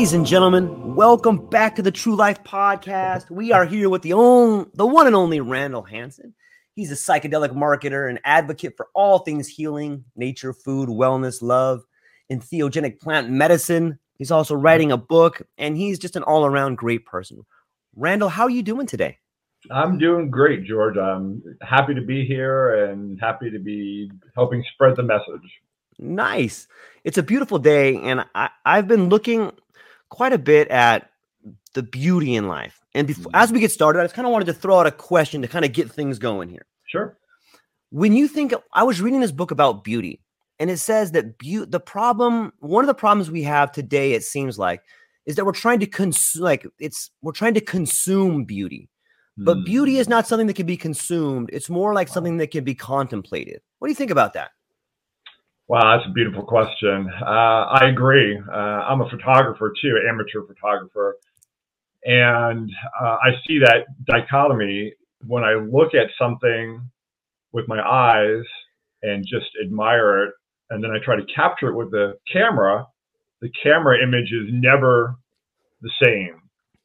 Ladies and gentlemen, welcome back to the True Life Podcast. We are here with the only, the one and only Randall Hansen. He's a psychedelic marketer and advocate for all things healing, nature, food, wellness, love, and theogenic plant medicine. He's also writing a book, and he's just an all-around great person. Randall, how are you doing today? I'm doing great, George. I'm happy to be here and happy to be helping spread the message. Nice. It's a beautiful day, and I, I've been looking quite a bit at the beauty in life. And before, mm-hmm. as we get started, I just kind of wanted to throw out a question to kind of get things going here. Sure. When you think, I was reading this book about beauty, and it says that be- the problem, one of the problems we have today, it seems like, is that we're trying to consume, like it's we're trying to consume beauty. But beauty is mm. not something that can be consumed. It's more like something that can be contemplated. What do you think about that? Wow, that's a beautiful question. Uh, I agree. Uh, I'm a photographer too, amateur photographer. And uh, I see that dichotomy when I look at something with my eyes and just admire it, and then I try to capture it with the camera. The camera image is never the same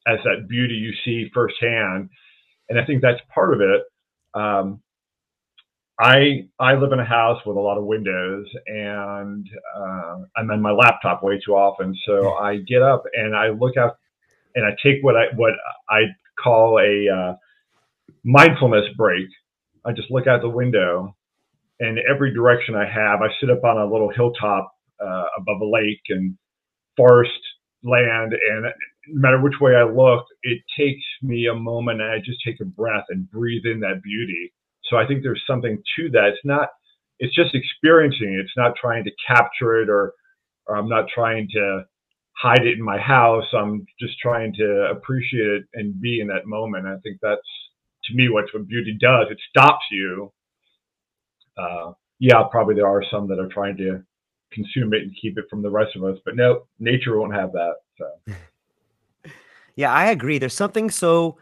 as that beauty you see firsthand. And I think that's part of it. Um, I I live in a house with a lot of windows, and uh, I'm on my laptop way too often. So I get up and I look out, and I take what I what I call a uh, mindfulness break. I just look out the window, and every direction I have, I sit up on a little hilltop uh, above a lake and forest land, and no matter which way I look, it takes me a moment, and I just take a breath and breathe in that beauty. So I think there's something to that. It's not, it's just experiencing it. It's not trying to capture it or, or I'm not trying to hide it in my house. I'm just trying to appreciate it and be in that moment. I think that's, to me, what's what beauty does. It stops you. Uh, yeah, probably there are some that are trying to consume it and keep it from the rest of us, but no, nature won't have that. So. Yeah, I agree. There's something so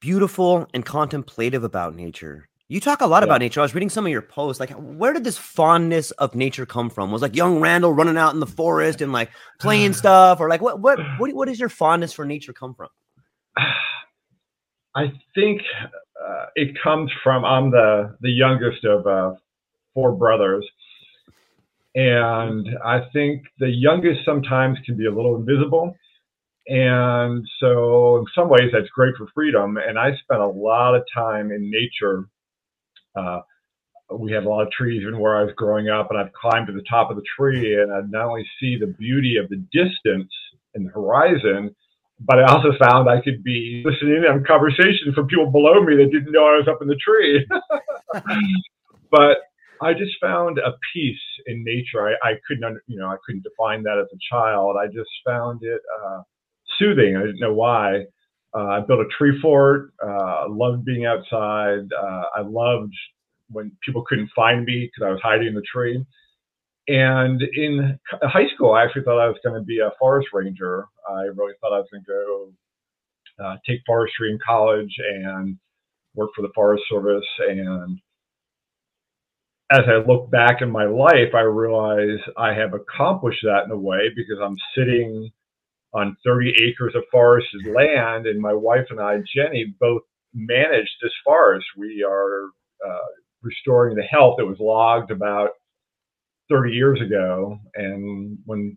beautiful and contemplative about nature. You talk a lot Yeah. about nature. I was reading some of your posts. Like, where did this fondness of nature come from? Was like young Randall running out in the forest and like playing stuff, or like what what what what does your fondness for nature come from? I think uh, it comes from I'm the the youngest of uh, four brothers, and I think the youngest sometimes can be a little invisible, and so in some ways that's great for freedom. And I spent a lot of time in nature. Uh, we had a lot of trees even where I was growing up, and I'd climb to the top of the tree, and I'd not only see the beauty of the distance and the horizon, but I also found I could be listening on conversations from people below me that didn't know I was up in the tree. but I just found a peace in nature. I, I couldn't, you know, I couldn't define that as a child. I just found it uh, soothing. I didn't know why. Uh, I built a tree fort. Uh, I loved being outside. Uh, I loved when people couldn't find me because I was hiding in the tree. And in high school, I actually thought I was going to be a forest ranger. I really thought I was going to go uh, take forestry in college and work for the Forest Service. And as I look back in my life, I realize I have accomplished that in a way because I'm sitting on 30 acres of forested land, and my wife and I, Jenny, both manage this forest. We are uh, restoring the health that was logged about 30 years ago. And when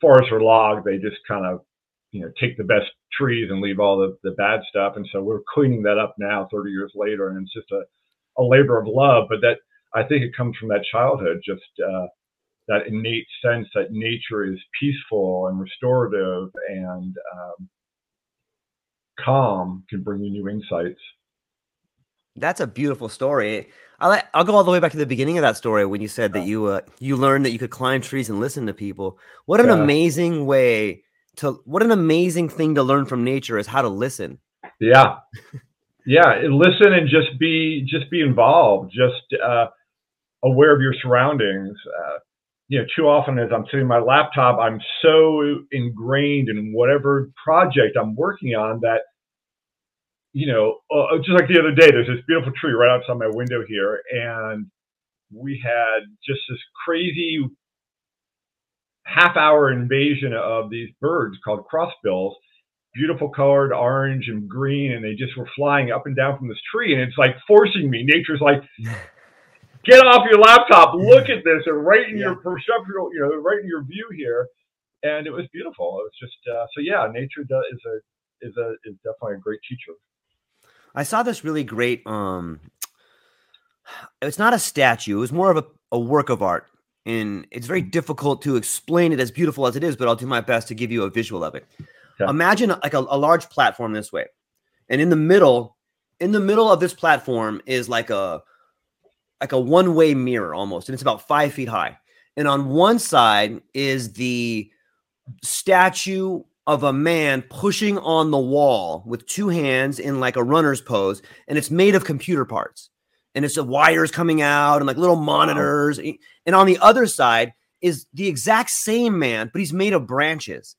forests are logged, they just kind of, you know, take the best trees and leave all the, the bad stuff. And so we're cleaning that up now, 30 years later, and it's just a, a labor of love. But that I think it comes from that childhood, just uh, that innate sense that nature is peaceful and restorative and um, calm can bring you new insights. That's a beautiful story. I'll, I'll go all the way back to the beginning of that story when you said that you uh, you learned that you could climb trees and listen to people. What an yeah. amazing way to what an amazing thing to learn from nature is how to listen. Yeah, yeah, listen and just be just be involved, just uh, aware of your surroundings. Uh, you know, too often as I'm sitting my laptop, I'm so ingrained in whatever project I'm working on that, you know, uh, just like the other day, there's this beautiful tree right outside my window here, and we had just this crazy half hour invasion of these birds called crossbills, beautiful colored orange and green, and they just were flying up and down from this tree, and it's like forcing me. Nature's like, get off your laptop, look at this, and right in yeah. your perceptual, you know, right in your view here. And it was beautiful. It was just uh, so yeah. Nature does, is a is a is definitely a great teacher. I saw this really great. Um, it's not a statue. It was more of a, a work of art, and it's very mm. difficult to explain it as beautiful as it is. But I'll do my best to give you a visual of it. Yeah. Imagine like a, a large platform this way, and in the middle, in the middle of this platform is like a like a one way mirror almost, and it's about five feet high. And on one side is the statue of a man pushing on the wall with two hands in like a runner's pose, and it's made of computer parts. And it's wires coming out and like little monitors. Wow. And on the other side is the exact same man, but he's made of branches.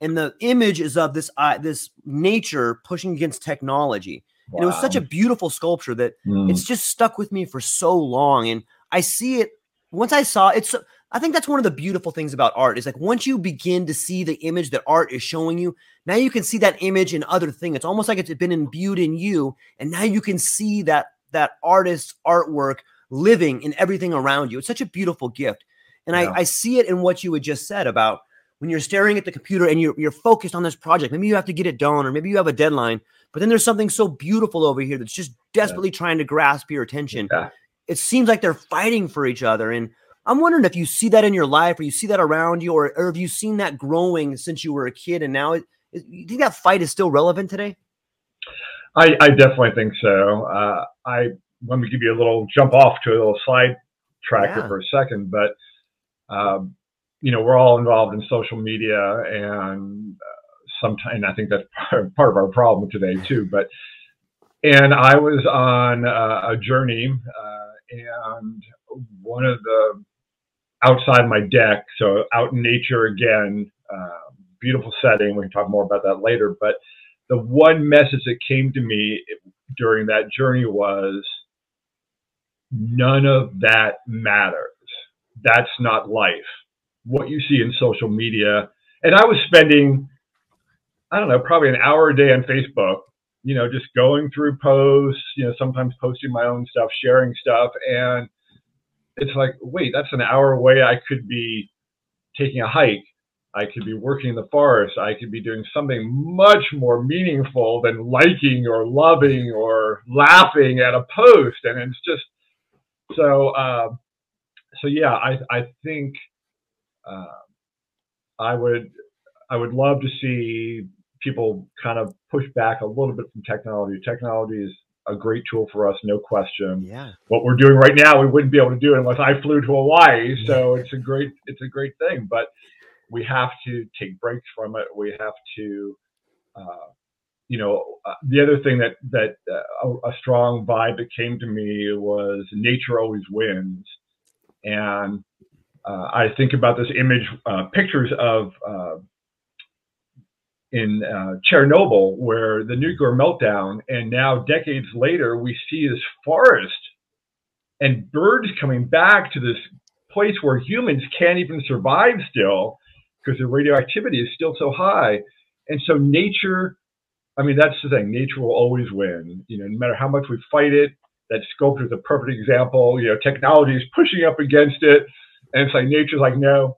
And the image is of this uh, this nature pushing against technology. Wow. And it was such a beautiful sculpture that mm. it's just stuck with me for so long. And I see it once I saw it's I think that's one of the beautiful things about art is like once you begin to see the image that art is showing you, now you can see that image in other things. It's almost like it's been imbued in you, and now you can see that that artist's artwork living in everything around you. It's such a beautiful gift. And yeah. I, I see it in what you had just said about when you're staring at the computer and you're, you're focused on this project. Maybe you have to get it done, or maybe you have a deadline, but then there's something so beautiful over here that's just desperately yeah. trying to grasp your attention. Yeah. It seems like they're fighting for each other. And I'm wondering if you see that in your life or you see that around you, or, or have you seen that growing since you were a kid and now it, you think that fight is still relevant today? I, I definitely think so. Uh, I let me give you a little jump off to a little side track yeah. for a second, but um, you know we're all involved in social media, and uh, sometimes I think that's part of our problem today too. But and I was on uh, a journey, uh, and one of the outside my deck, so out in nature again, uh, beautiful setting. We can talk more about that later. But the one message that came to me during that journey was none of that matters. That's not life. What you see in social media, and I was spending I don't know, probably an hour a day on Facebook, you know, just going through posts, you know, sometimes posting my own stuff, sharing stuff. And it's like, wait, that's an hour away. I could be taking a hike. I could be working in the forest. I could be doing something much more meaningful than liking or loving or laughing at a post. And it's just so, uh, so yeah, I, I think, uh, I would, I would love to see people kind of push back a little bit from technology. Technology is a great tool for us, no question. Yeah. What we're doing right now, we wouldn't be able to do it unless I flew to Hawaii. So it's a great, it's a great thing. But we have to take breaks from it. We have to uh, you know, uh, the other thing that that uh, a, a, strong vibe that came to me was nature always wins, and I think about this image, uh, pictures of uh, in uh, Chernobyl, where the nuclear meltdown, and now decades later, we see this forest and birds coming back to this place where humans can't even survive still because the radioactivity is still so high. And so nature, I mean, that's the thing. Nature will always win. You know, no matter how much we fight it. That sculpture is a perfect example. You know, technology is pushing up against it, and it's like nature's like, no,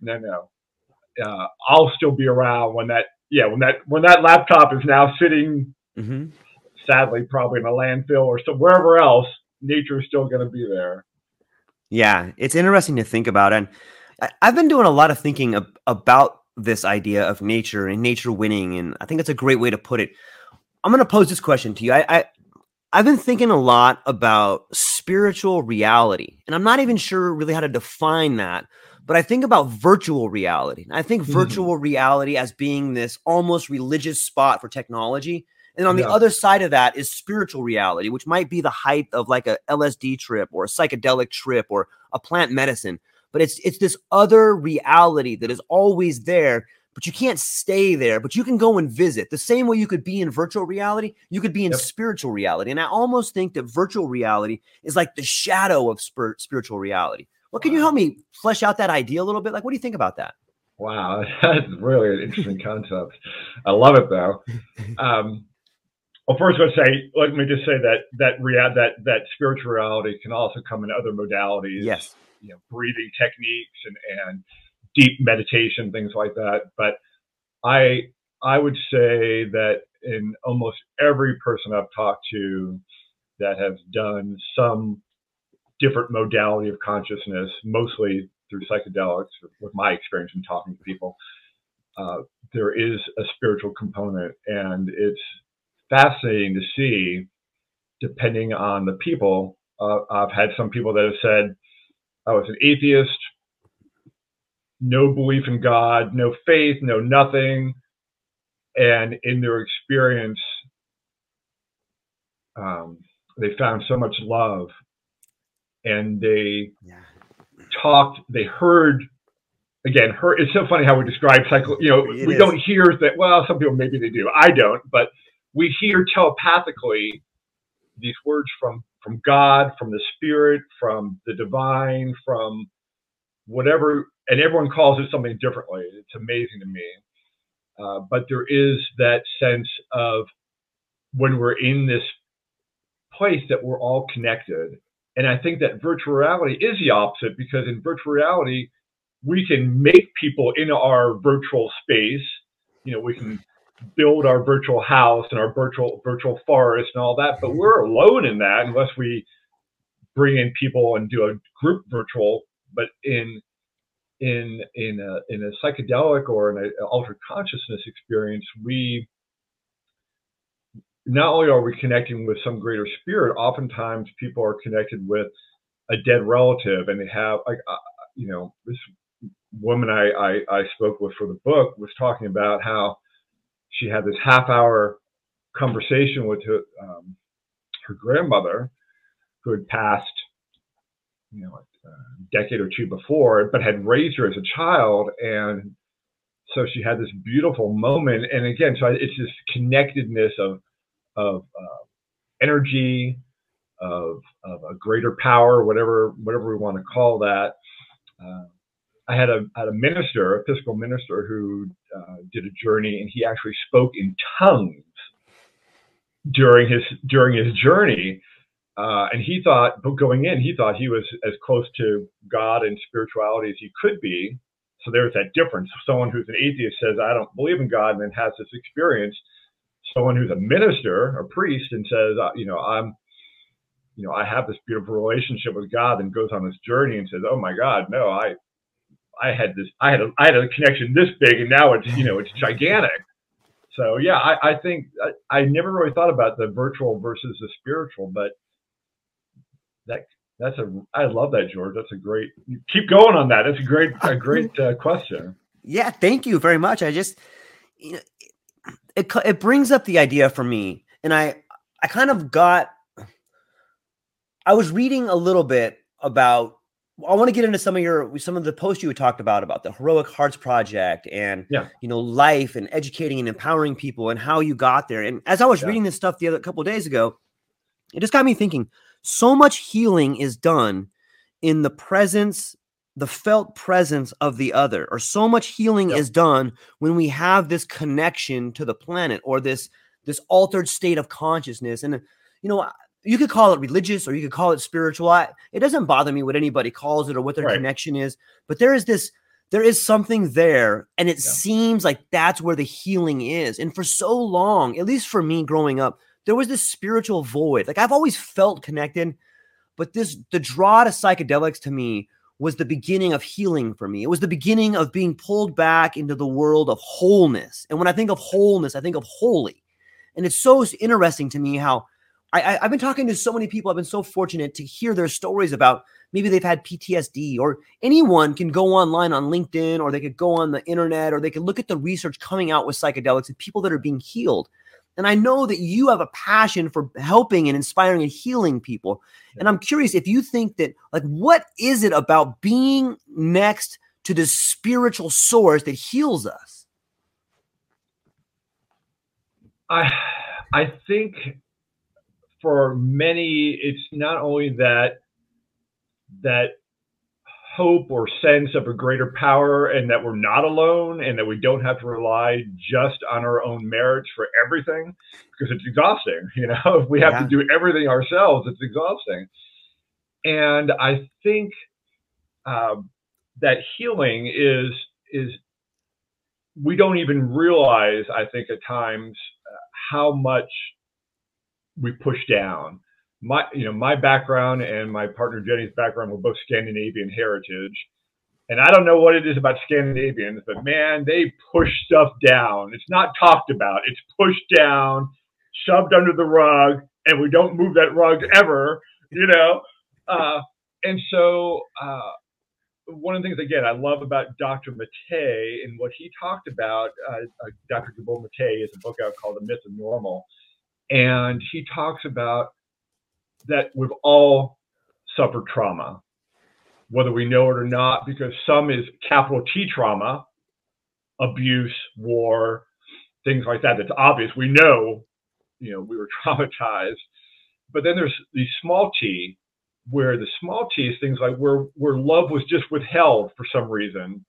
no, no. Uh, I'll still be around when that, yeah, when that when that laptop is now sitting, mm-hmm. sadly, probably in a landfill or so wherever else. Nature is still going to be there. Yeah, it's interesting to think about, and I've been doing a lot of thinking ab- about this idea of nature and nature winning, and I think it's a great way to put it. I'm going to pose this question to you. I, I I've been thinking a lot about spiritual reality, and I'm not even sure really how to define that. But I think about virtual reality. I think mm-hmm. virtual reality as being this almost religious spot for technology. And on yeah. the other side of that is spiritual reality, which might be the height of like a LSD trip or a psychedelic trip or a plant medicine but it's it's this other reality that is always there but you can't stay there but you can go and visit. The same way you could be in virtual reality you could be in yep. spiritual reality. And i almost think that virtual reality is like the shadow of spir- spiritual reality. What can you help me flesh out that idea a little bit? Like what do you think about that? Wow that's really an interesting concept. I love it though. Um, well, first, let's say, let me just say that that rea- that that spirituality can also come in other modalities. Yes. you know breathing techniques and and deep meditation things like that. But i i would say that in almost every person i've talked to that has done some different modality of consciousness mostly through psychedelics with my experience in talking to people uh, there is a spiritual component. And it's fascinating to see depending on the people uh, i've had some people that have said I was an atheist, no belief in God, no faith, no nothing. And in their experience, um, they found so much love and they yeah. talked, they heard again, heard, it's so funny how we describe cycle, you know, it we is. don't hear that, well, some people maybe they do. I don't, but we hear telepathically these words from from God, from the Spirit, from the divine, from whatever, and everyone calls it something differently. It's amazing to me. Uh, but there is that sense of when we're in this place that we're all connected. And I think that virtual reality is the opposite because in virtual reality, we can make people in our virtual space. You know, we can build our virtual house and our virtual virtual forest and all that, but we're alone in that unless we bring in people and do a group virtual. But in in in a in a psychedelic or an altered consciousness experience, we not only are we connecting with some greater spirit, oftentimes people are connected with a dead relative, and they have like uh, you know this woman I, I I spoke with for the book was talking about how she had this half hour conversation with her, um, her grandmother who had passed, you know, a decade or two before, but had raised her as a child. And so she had this beautiful moment. And again, so it's this connectedness of, of uh, energy, of, of a greater power, whatever, whatever we want to call that. Uh, I had a, had a minister, a Episcopal minister, who uh, did a journey, and he actually spoke in tongues during his during his journey. Uh, and he thought, but going in, he thought he was as close to God and spirituality as he could be. So there's that difference. Someone who's an atheist says, "I don't believe in God," and then has this experience. Someone who's a minister, a priest, and says, uh, "You know, I'm." You know, I have this beautiful relationship with God, and goes on this journey and says, "Oh my God, no, I I had this, I had a, I had a connection this big, and now it's you know it's gigantic. So yeah, I, I think I, I never really thought about the virtual versus the spiritual, but that that's a I love that George. That's a great keep going on that. That's a great a great uh, question. Yeah, thank you very much. I just you know it it brings up the idea for me, and I I kind of got. I was reading a little bit about. I want to get into some of your some of the posts you had talked about about the heroic hearts project and yeah. you know life and educating and empowering people and how you got there. And as I was Yeah. reading this stuff the other couple days ago, it just got me thinking. So much healing is done in the presence the felt presence of the other or so much healing Yep. is done when we have this connection to the planet or this this altered state of consciousness and uh, you know you could call it religious or you could call it spiritual I, it doesn't bother me what anybody calls it or what their Right. connection is but there is this there is something there and it Yeah. seems like that's where the healing is and for so long at least for me growing up there was this spiritual void like i've always felt connected but this the draw to psychedelics to me was the beginning of healing for me. It was the beginning of being pulled back into the world of wholeness. And when I think of wholeness, I think of holy. And it's so interesting to me how I, I, I've been talking to so many people. I've been so fortunate to hear their stories about maybe they've had PTSD, or anyone can go online on LinkedIn, or they could go on the internet, or they can look at the research coming out with psychedelics and people that are being healed. And I know that you have a passion for helping and inspiring and healing people. And I'm curious if you think that, like, what is it about being next to the spiritual source that heals us? I I think for many it's not only that that hope or sense of a greater power and that we're not alone and that we don't have to rely just on our own merits for everything because it's exhausting you know? If we have Yeah. to do everything ourselves it's exhausting. And i think um, that healing is is we don't even realize i think at times uh, how much we push down my you know my background and my partner Jenny's background were both Scandinavian heritage, and I don't know what it is about Scandinavians, but man, they push stuff down. It's not talked about. It's pushed down, shoved under the rug, and we don't move that rug ever. You know, uh, and so uh, one of the things again I love about Dr. Maté and what he talked about. Uh, uh, Dr. Gabor Maté is a book out called The Myth of Normal, and he talks about that we've all suffered trauma, whether we know it or not, because some is capital T trauma, abuse, war, things like that. That's obvious. We know, you know, we were traumatized. But then there's the small t, where the small t is things like where where love was just withheld for some reason,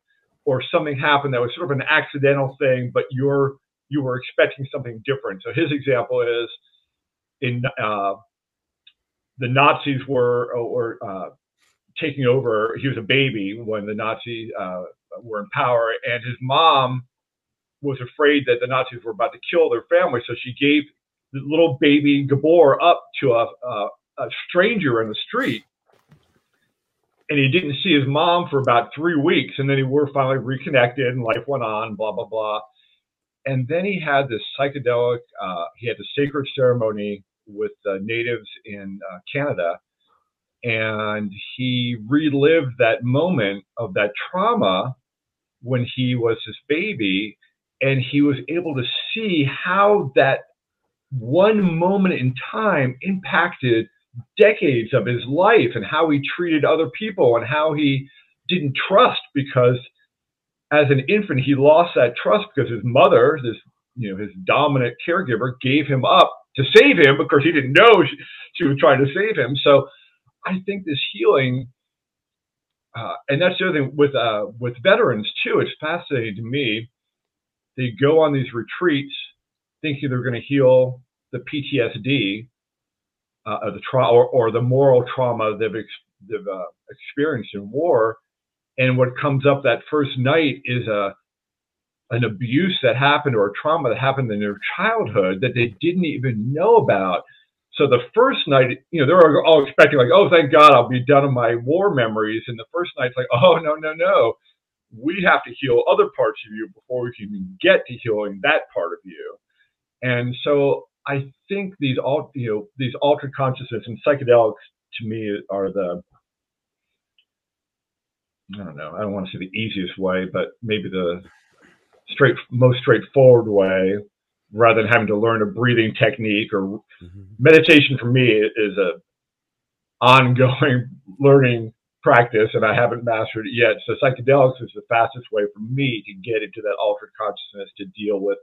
or something happened that was sort of an accidental thing, but you're you were expecting something different. So his example is in uh, the Nazis were or uh, taking over. He was a baby when the Nazis uh, were in power, and his mom was afraid that the Nazis were about to kill their family, so she gave the little baby Gabor up to a, a, a stranger in the street. And he didn't see his mom for about three weeks, and then he were finally reconnected, and life went on, blah blah blah. And then he had this psychedelic. Uh, he had the sacred ceremony with natives in uh, Canada, and he relived that moment of that trauma when he was this baby, and he was able to see how that one moment in time impacted decades of his life and how he treated other people and how he didn't trust because as an infant he lost that trust because his mother this you know his dominant caregiver gave him up to save him because he didn't know she, she was trying to save him. So i think this healing uh, and that's the other thing with uh, with veterans too. It's fascinating to me. They go on these retreats thinking they're going to heal the ptsd uh, or the trauma or, or the moral trauma they've, ex- they've uh, experienced in war. And what comes up that first night is a an abuse that happened or a trauma that happened in their childhood that they didn't even know about. So the first night, you know, they're all expecting like, oh, thank God, I'll be done with my war memories. And the first night's like, oh, no, no, no, we have to heal other parts of you before we can even get to healing that part of you. And so I think these all you know these altered consciousness and psychedelics to me are the I don't know I don't want to say the easiest way, but maybe the straight most straightforward way rather than having to learn a breathing technique or mm-hmm. meditation for me is a ongoing learning practice and I haven't mastered it yet. So psychedelics is the fastest way for me to get into that altered consciousness to deal with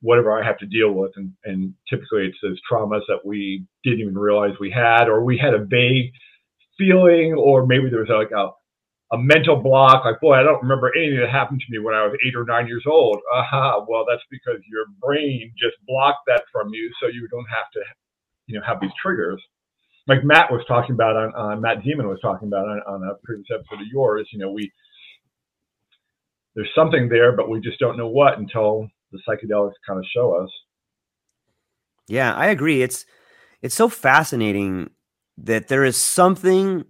whatever I have to deal with. And, and typically it's those traumas that we didn't even realize we had, or we had a vague feeling, or maybe there was like a, a mental block, like, boy, I don't remember anything that happened to me when I was eight or nine years old. Aha, well, that's because your brain just blocked that from you so you don't have to, you know, have these triggers like Matt was talking about on, Matt Zeman was talking about on, on a previous episode of yours, you know, we there's something there, but we just don't know what until the psychedelics kind of show us. Yeah, I agree. It's it's so fascinating that there is something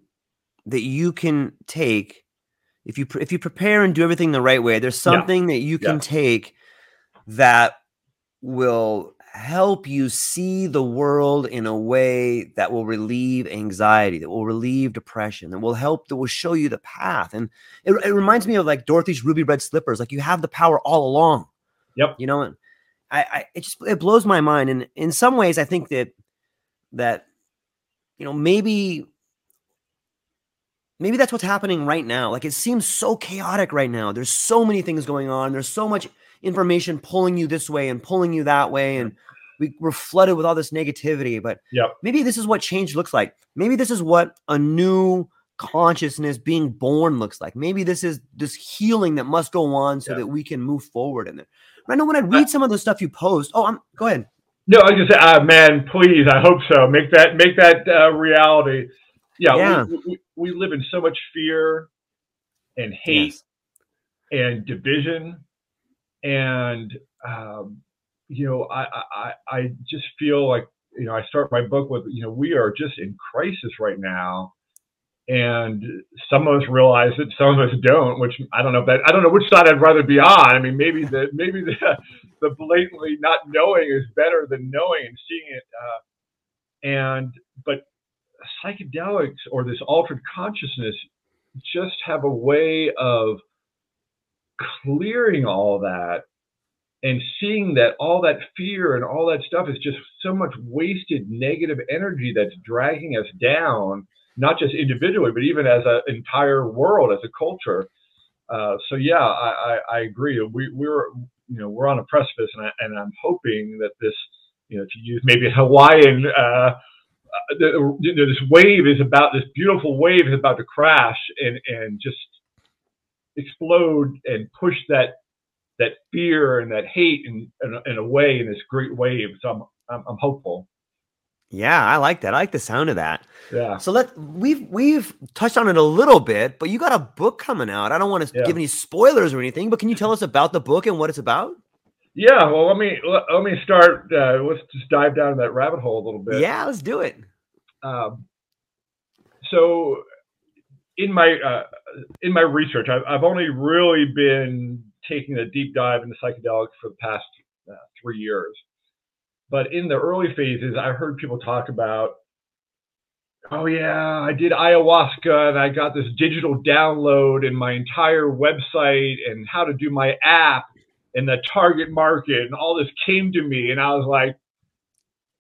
that you can take if you if you prepare and do everything the right way. There's something yeah. that you can yeah. take that will help you see the world in a way that will relieve anxiety, that will relieve depression, that will help, that will show you the path. And it, it reminds me of like Dorothy's ruby red slippers. Like you have the power all along. Yep. You know, I, I, it just, it blows my mind. And in some ways, I think that, that, you know, maybe, maybe that's what's happening right now. Like it seems so chaotic right now. There's so many things going on. There's so much information pulling you this way and pulling you that way. And we, we're flooded with all this negativity. But yep. maybe this is what change looks like. Maybe this is what a new consciousness being born looks like. Maybe this is this healing that must go on so that we can move forward in it. I know when I read some of the stuff you post. Oh, I'm go ahead. No, I just say, uh, man, please, I hope so. Make that make that uh, reality. Yeah, yeah. We, we, we, live in so much fear and hate yes. and division and um, you know, I, I I just feel like you know I start my book with you know we are just in crisis right now, and some of us realize it, some of us don't. Which I don't know, but I don't know which side I'd rather be on. I mean, maybe the maybe the the blatantly not knowing is better than knowing and seeing it. Uh, and but psychedelics or this altered consciousness just have a way of clearing all that and seeing that all that fear and all that stuff is just so much wasted negative energy that's dragging us down not just individually but even as an entire world as a culture. Uh, so yeah I, I, I, agree. We, we're you know we're on a precipice and, I, and i'm hoping that this you know to use maybe hawaiian uh, the, this wave is about this beautiful wave is about to crash and and just explode and push that that fear and that hate in, in, in a way in this great wave. So I'm, I'm, I'm hopeful. Yeah, I like that. I like the sound of that. Yeah. So let we've we've touched on it a little bit, but you got a book coming out. I don't want to yeah. give any spoilers or anything, but can you tell us about the book and what it's about? Yeah. Well, let me let, let me start. Uh, let's just dive down that rabbit hole a little bit. Yeah, let's do it. Um, so, in my uh, in my research, I've, I've only really been taking a deep dive into psychedelics for the past uh, three years. But in the early phases, I heard people talk about, oh yeah, I did ayahuasca and I got this digital download and my entire website and how to do my app and the target market and all this came to me and I was like,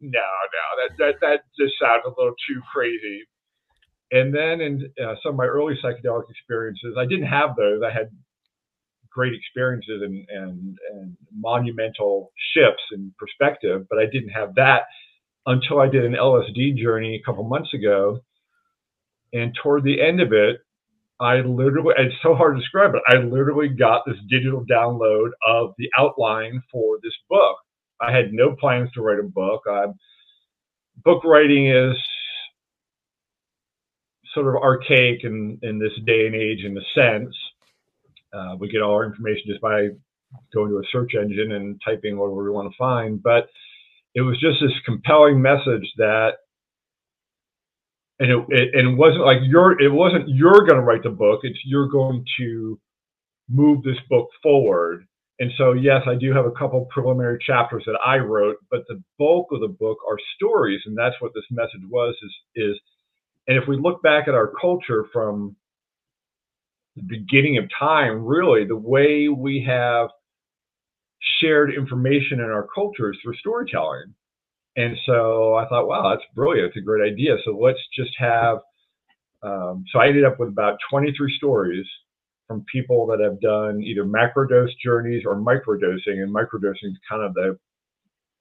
no, no, that that that just sounds a little too crazy. And then in uh, some of my early psychedelic experiences, I didn't have those. I had great experiences and, and, and monumental shifts in perspective, but I didn't have that until I did an LSD journey a couple months ago. And toward the end of it, I literally, it's so hard to describe it. I literally got this digital download of the outline for this book. I had no plans to write a book. I'm, book writing is sort of archaic in, in this day and age in a sense. Uh, we get all our information just by going to a search engine and typing whatever we want to find. But it was just this compelling message that, and it, it and it wasn't like you're, it wasn't you're going to write the book. It's you're going to move this book forward. And so, yes, I do have a couple preliminary chapters that I wrote, but the bulk of the book are stories, and that's what this message was. Is is, and if we look back at our culture from the beginning of time, really, the way we have shared information in our cultures through storytelling. And so I thought, wow, that's brilliant. It's a great idea. So let's just have. Um, so I ended up with about 23 stories from people that have done either macrodose journeys or microdosing. And microdosing is kind of the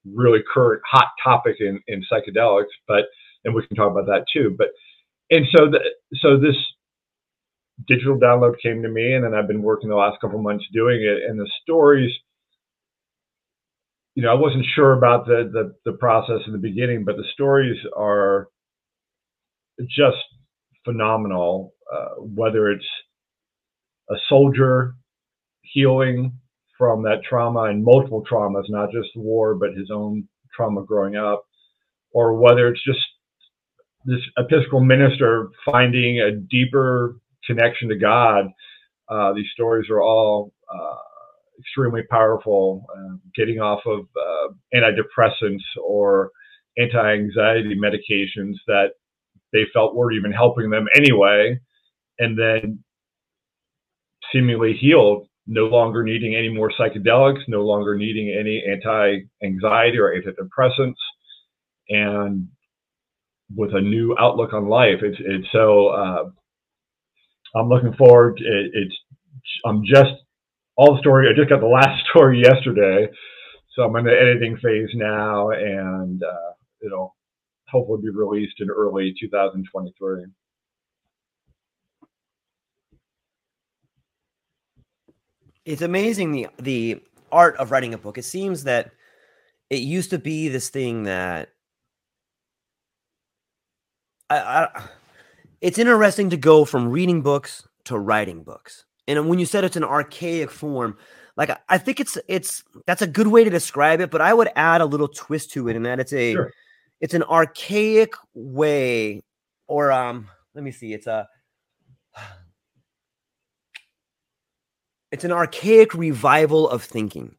really current hot topic in, in psychedelics, but and we can talk about that too. But and so the, so this digital download came to me, and then I've been working the last couple months doing it. And the stories, you know, I wasn't sure about the the, the process in the beginning, but the stories are just phenomenal. Uh, whether it's a soldier healing from that trauma and multiple traumas, not just war, but his own trauma growing up, or whether it's just this Episcopal minister finding a deeper connection to God. Uh, these stories are all uh, extremely powerful, uh, getting off of uh, antidepressants or anti anxiety medications that they felt weren't even helping them anyway, and then seemingly healed, no longer needing any more psychedelics, no longer needing any anti anxiety or antidepressants, and with a new outlook on life. It's, it's so, uh, I'm looking forward. It, it's, I'm just, all the story, I just got the last story yesterday. So I'm in the editing phase now and uh, it'll hopefully be released in early 2023. It's amazing the the art of writing a book. It seems that it used to be this thing that I, I it's interesting to go from reading books to writing books. And when you said it's an archaic form, like I think it's it's that's a good way to describe it, but I would add a little twist to it in that it's a sure. it's an archaic way or um let me see, it's a It's an archaic revival of thinking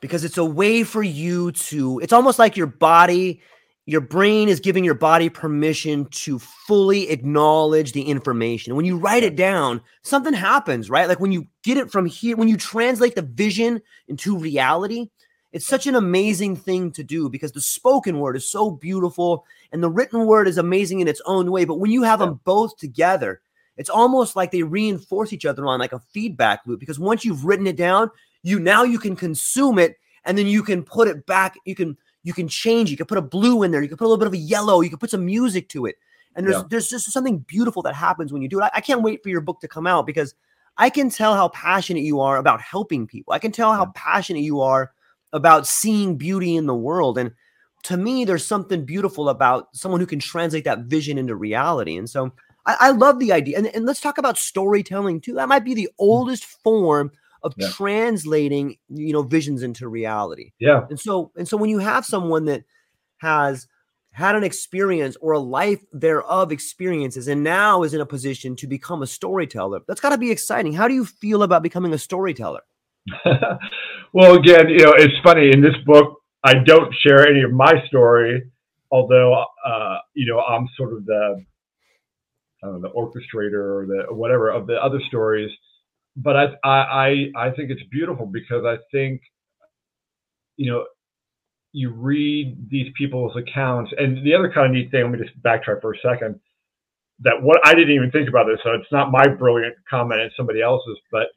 because it's a way for you to, it's almost like your body, your brain is giving your body permission to fully acknowledge the information. When you write it down, something happens, right? Like when you get it from here, when you translate the vision into reality, it's such an amazing thing to do because the spoken word is so beautiful and the written word is amazing in its own way. But when you have them both together, it's almost like they reinforce each other on like a feedback loop because once you've written it down, you now you can consume it and then you can put it back. You can you can change. You can put a blue in there. You can put a little bit of a yellow. You can put some music to it. And there's yeah. there's just something beautiful that happens when you do it. I, I can't wait for your book to come out because I can tell how passionate you are about helping people. I can tell how passionate you are about seeing beauty in the world. And to me, there's something beautiful about someone who can translate that vision into reality. And so I, I love the idea. And, and let's talk about storytelling too. That might be the hmm. oldest form of yeah. translating, you know, visions into reality. Yeah. And so, and so when you have someone that has had an experience or a life thereof experiences and now is in a position to become a storyteller, that's got to be exciting. How do you feel about becoming a storyteller? well, again, you know, it's funny in this book, I don't share any of my story, although, uh, you know, I'm sort of the know, the orchestrator or the whatever of the other stories. But I, I, I think it's beautiful because I think, you know, you read these people's accounts, and the other kind of neat thing. Let me just backtrack for a second. That what I didn't even think about this, so it's not my brilliant comment; it's somebody else's. But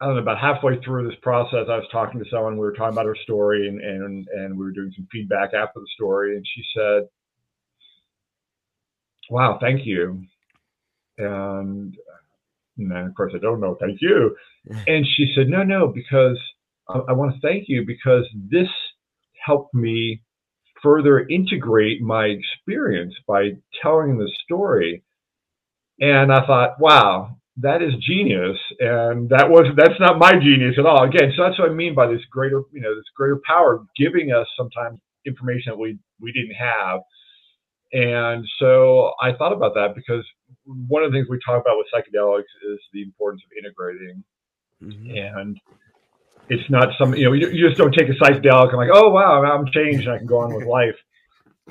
I don't know, about halfway through this process, I was talking to someone. We were talking about her story, and and and we were doing some feedback after the story, and she said, wow, thank you. And, and of course, I don't know, thank you. And she said, no, no, because I, I want to thank you because this helped me further integrate my experience by telling the story. And I thought, wow, that is genius. And that was that's not my genius at all. Again, so that's what I mean by this greater, you know, this greater power giving us sometimes information that we we didn't have and so I thought about that because one of the things we talk about with psychedelics is the importance of integrating. Mm-hmm. And it's not some, you know, you, you, just don't take a psychedelic and like, oh, wow, I'm changed and I can go on with life.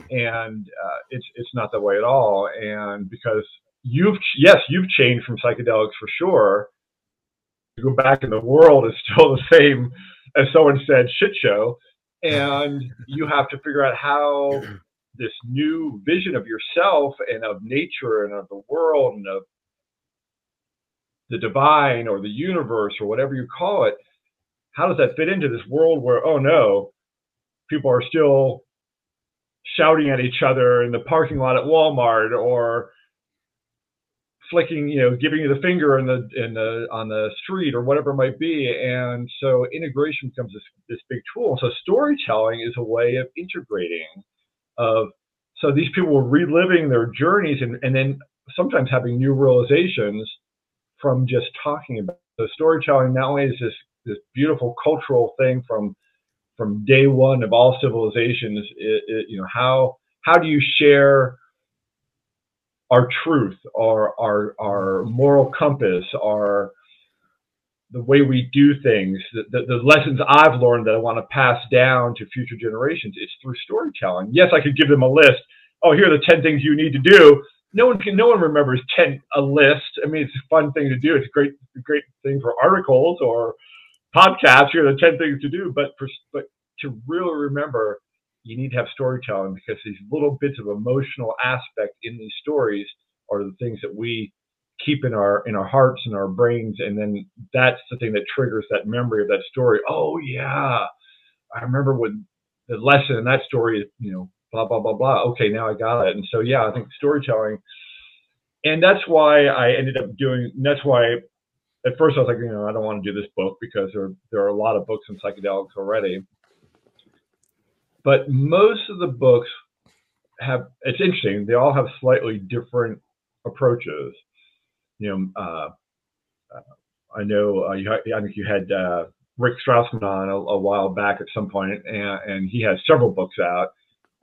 And uh, it's, it's not that way at all. And because you've, yes, you've changed from psychedelics for sure. you go back in the world is still the same as someone said shit show and you have to figure out how this new vision of yourself and of nature and of the world and of the divine or the universe or whatever you call it how does that fit into this world where oh no people are still shouting at each other in the parking lot at Walmart or flicking, you know, giving you the finger in the in the on the street or whatever it might be. And so integration becomes this, this big tool. So storytelling is a way of integrating of so these people were reliving their journeys and, and then sometimes having new realizations from just talking about so storytelling. Not only is this this beautiful cultural thing from from day one of all civilizations it, it, you know how how do you share our truth our our our moral compass our the way we do things the, the, the lessons i've learned that i want to pass down to future generations is through storytelling. Yes i could give them a list. Oh here are the 10 things you need to do. No one can no one remembers 10 a list. I mean it's a fun thing to do. It's a great great thing for articles or podcasts, here are the 10 things to do. But for, but to really remember, you need to have storytelling because these little bits of emotional aspect in these stories are the things that we keep in our in our hearts and our brains and then that's the thing that triggers that memory of that story oh yeah i remember when the lesson in that story is you know blah blah blah blah okay now i got it and so yeah i think storytelling and that's why i ended up doing that's why at first I was like, you know, I don't want to do this book because there there are a lot of books on psychedelics already. But most of the books have it's interesting. They all have slightly different approaches. You know, uh, uh I know uh, you, I think you had uh, Rick Strassman on a, a, while back at some point, and, and he has several books out.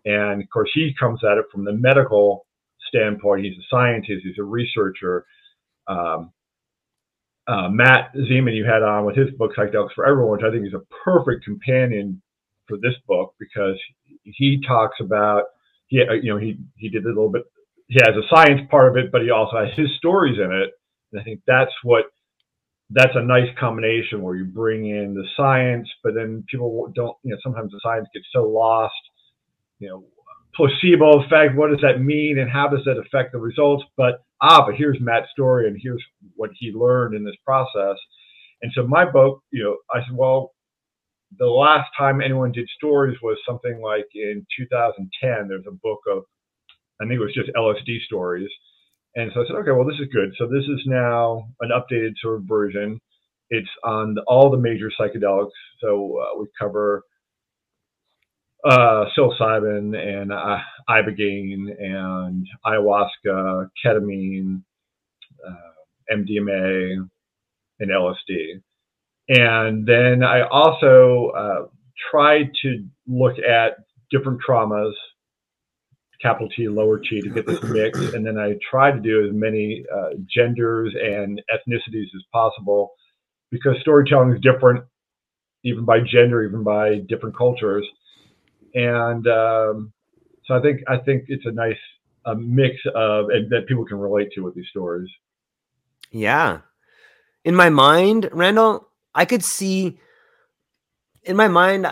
And of course, he comes at it from the medical standpoint. He's a scientist. He's a researcher. Um, uh, Matt Zemon you had on with his book Psychedelics for Everyone, which I think is a perfect companion for this book because he talks about he you know he he did a little bit he has a science part of it, but he also has his stories in it, and I think that's what that's a nice combination where you bring in the science, but then people don't you know sometimes the science gets so lost, you know placebo effect, what does that mean and how does that affect the results? But ah, but here's Matt's story and here's what he learned in this process. And so my book, you know, I said, well, the last time anyone did stories was something like in 2010. There's a book of, I think it was just LSD stories. And so I said, okay, well, this is good. So this is now an updated sort of version. It's on all the major psychedelics. So uh, we cover uh, psilocybin and uh, ibogaine and ayahuasca, ketamine, uh, MDMA, and LSD. And then I also uh, tried to look at different traumas, capital T, lower T, to get this mix. And then I tried to do as many uh, genders and ethnicities as possible because storytelling is different, even by gender, even by different cultures and um, so I think I think it's a nice a mix of that people can relate to with these stories. Yeah, in my mind, Randall, I could see in my mind,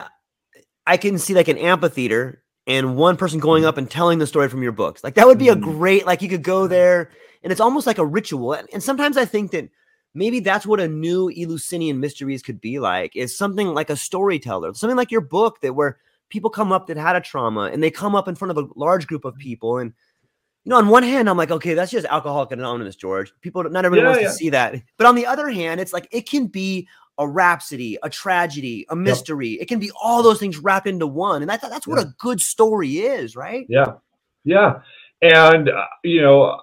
I can see like an amphitheater and one person going mm-hmm. up and telling the story from your books. Like that would be a mm-hmm. great like you could go mm-hmm. there and it's almost like a ritual. And sometimes I think that maybe that's what a new Eleusinian mysteries could be like is something like a storyteller, something like your book that where people come up that had a trauma and they come up in front of a large group of mm-hmm. people and you know on one hand i'm like okay that's just alcoholic and anonymous george people not everyone yeah, wants yeah. to see that but on the other hand it's like it can be a rhapsody a tragedy a mystery. Yep. it can be all those things wrapped into one and that's that's what yeah. a good story is right? Yeah. Yeah. And uh, you know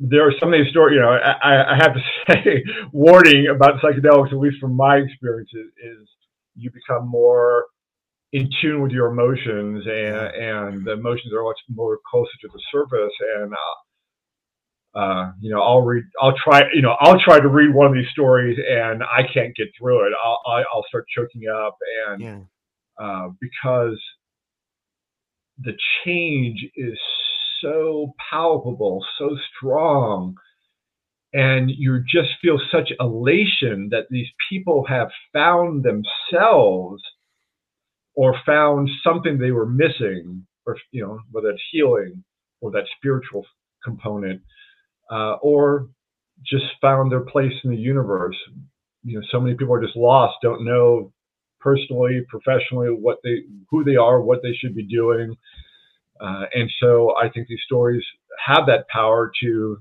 there are some of these stories, you know, I, I have to say, warning about psychedelics, at least from my experience, is, is you become more in tune with your emotions and and the emotions are much more closer to the surface and uh, uh, you know I'll read I'll try you know I'll try to read one of these stories and I can't get through it I'll I'll start choking up and yeah. uh, because the change is so palpable so strong and you just feel such elation that these people have found themselves or found something they were missing, or you know, whether it's healing or that spiritual component, uh, or just found their place in the universe. You know, so many people are just lost, don't know personally, professionally, what they, who they are, what they should be doing. Uh, and so I think these stories have that power to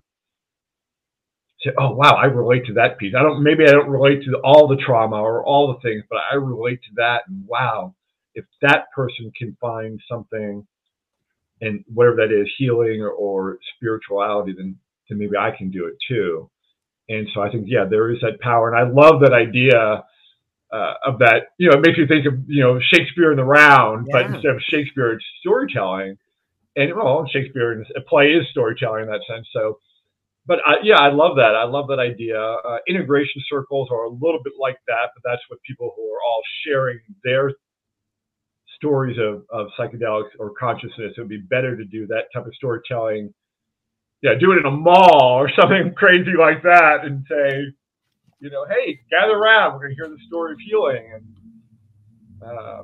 say, oh wow, I relate to that piece. I don't maybe I don't relate to all the trauma or all the things, but I relate to that. And wow, if that person can find something and whatever that is, healing or, or spirituality, then then maybe I can do it too. And so I think yeah, there is that power, and I love that idea uh, of that, you know, it makes you think of, you know, Shakespeare in the round, yeah. but instead of Shakespeare, it's storytelling. And well, Shakespeare, a play is storytelling in that sense. So, but I, yeah, I love that. I love that idea. Uh, integration circles are a little bit like that, but that's what people who are all sharing their stories of, of psychedelics or consciousness. It would be better to do that type of storytelling. Yeah, do it in a mall or something crazy like that and say, you know, hey, gather around. We're going to hear the story of healing. And uh,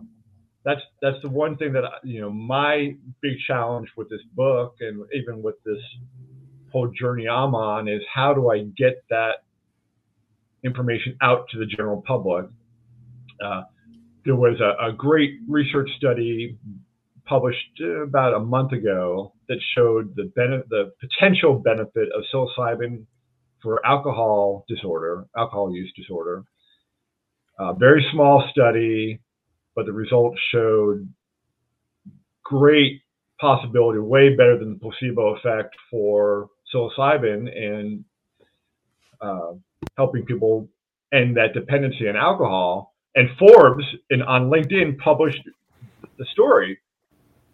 that's that's the one thing that you know my big challenge with this book and even with this whole journey I'm on is how do I get that information out to the general public. Uh, there was a, a, great research study published about a month ago that showed the the potential benefit of psilocybin for alcohol disorder, alcohol use disorder. Uh, very small study, but the results showed great possibility, way better than the placebo effect for psilocybin and uh, helping people end that dependency on alcohol. And Forbes in, on LinkedIn published the story.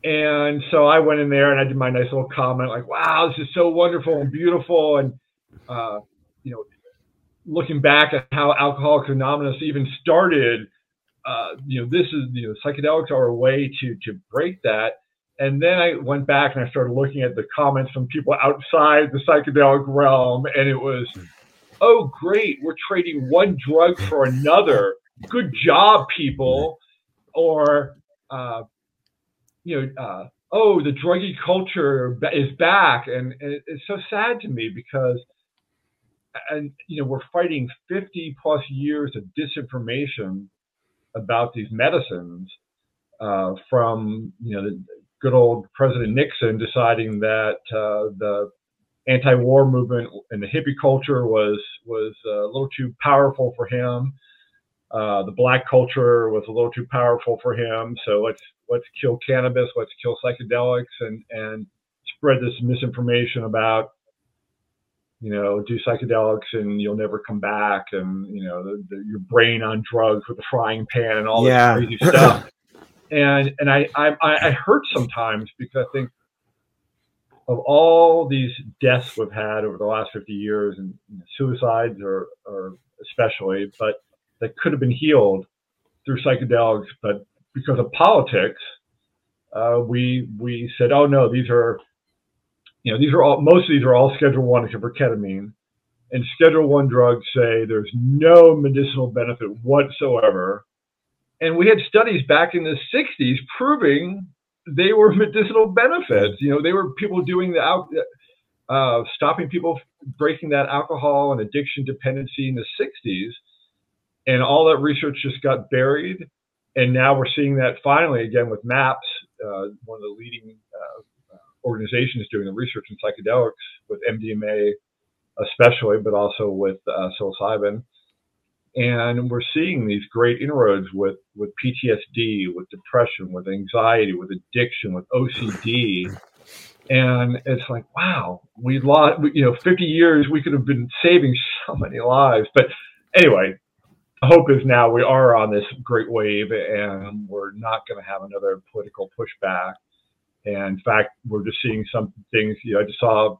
And so I went in there and I did my nice little comment like, wow, this is so wonderful and beautiful. And uh, you know, looking back at how Alcoholics Anonymous even started, uh, you know, this is, you know, psychedelics are a way to, to break that. And then I went back and I started looking at the comments from people outside the psychedelic realm, and it was, oh, great, we're trading one drug for another. Good job, people. Or, uh, you know, uh, oh, the druggy culture is back. And, and it's so sad to me because and you know we're fighting 50 plus years of disinformation about these medicines uh, from you know the good old President Nixon deciding that uh, the anti-war movement and the hippie culture was was a little too powerful for him. Uh, the black culture was a little too powerful for him. So let's let's kill cannabis, let's kill psychedelics, and and spread this misinformation about you know, do psychedelics and you'll never come back, and you know, the, the, your brain on drugs with a frying pan and all yeah. this crazy stuff. and and I, I I hurt sometimes because I think of all these deaths we've had over the last 50 years, and suicides are, are especially, but that could have been healed through psychedelics, but because of politics, uh, we we said, oh no, these are you know, these are all most of these are all Schedule One except for ketamine, and Schedule One drugs say there's no medicinal benefit whatsoever. And we had studies back in the 60s proving they were medicinal benefits. You know, they were people doing the uh, stopping people breaking that alcohol and addiction dependency in the 60s, and all that research just got buried. And now we're seeing that finally again with MAPS, uh, one of the leading uh, organizations doing the research in psychedelics with MDMA, especially, but also with uh, psilocybin. And we're seeing these great inroads with, with PTSD, with depression, with anxiety, with addiction, with OCD. And it's like, wow, we lost, you know, 50 years, we could have been saving so many lives. But anyway, hope is now we are on this great wave and we're not going to have another political pushback. And in fact, we're just seeing some things. You know, I just saw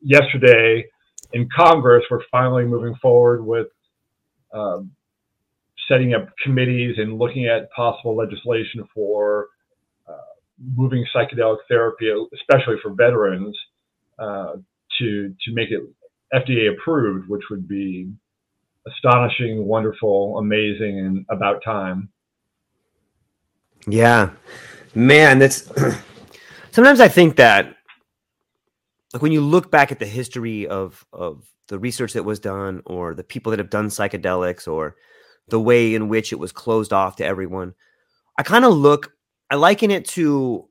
yesterday in Congress, we're finally moving forward with um, setting up committees and looking at possible legislation for uh, moving psychedelic therapy, especially for veterans, uh, to to make it FDA approved, which would be astonishing, wonderful, amazing, and about time. Yeah, man, that's sometimes I think that like when you look back at the history of of the research that was done or the people that have done psychedelics or the way in which it was closed off to everyone, I kind of look I liken it to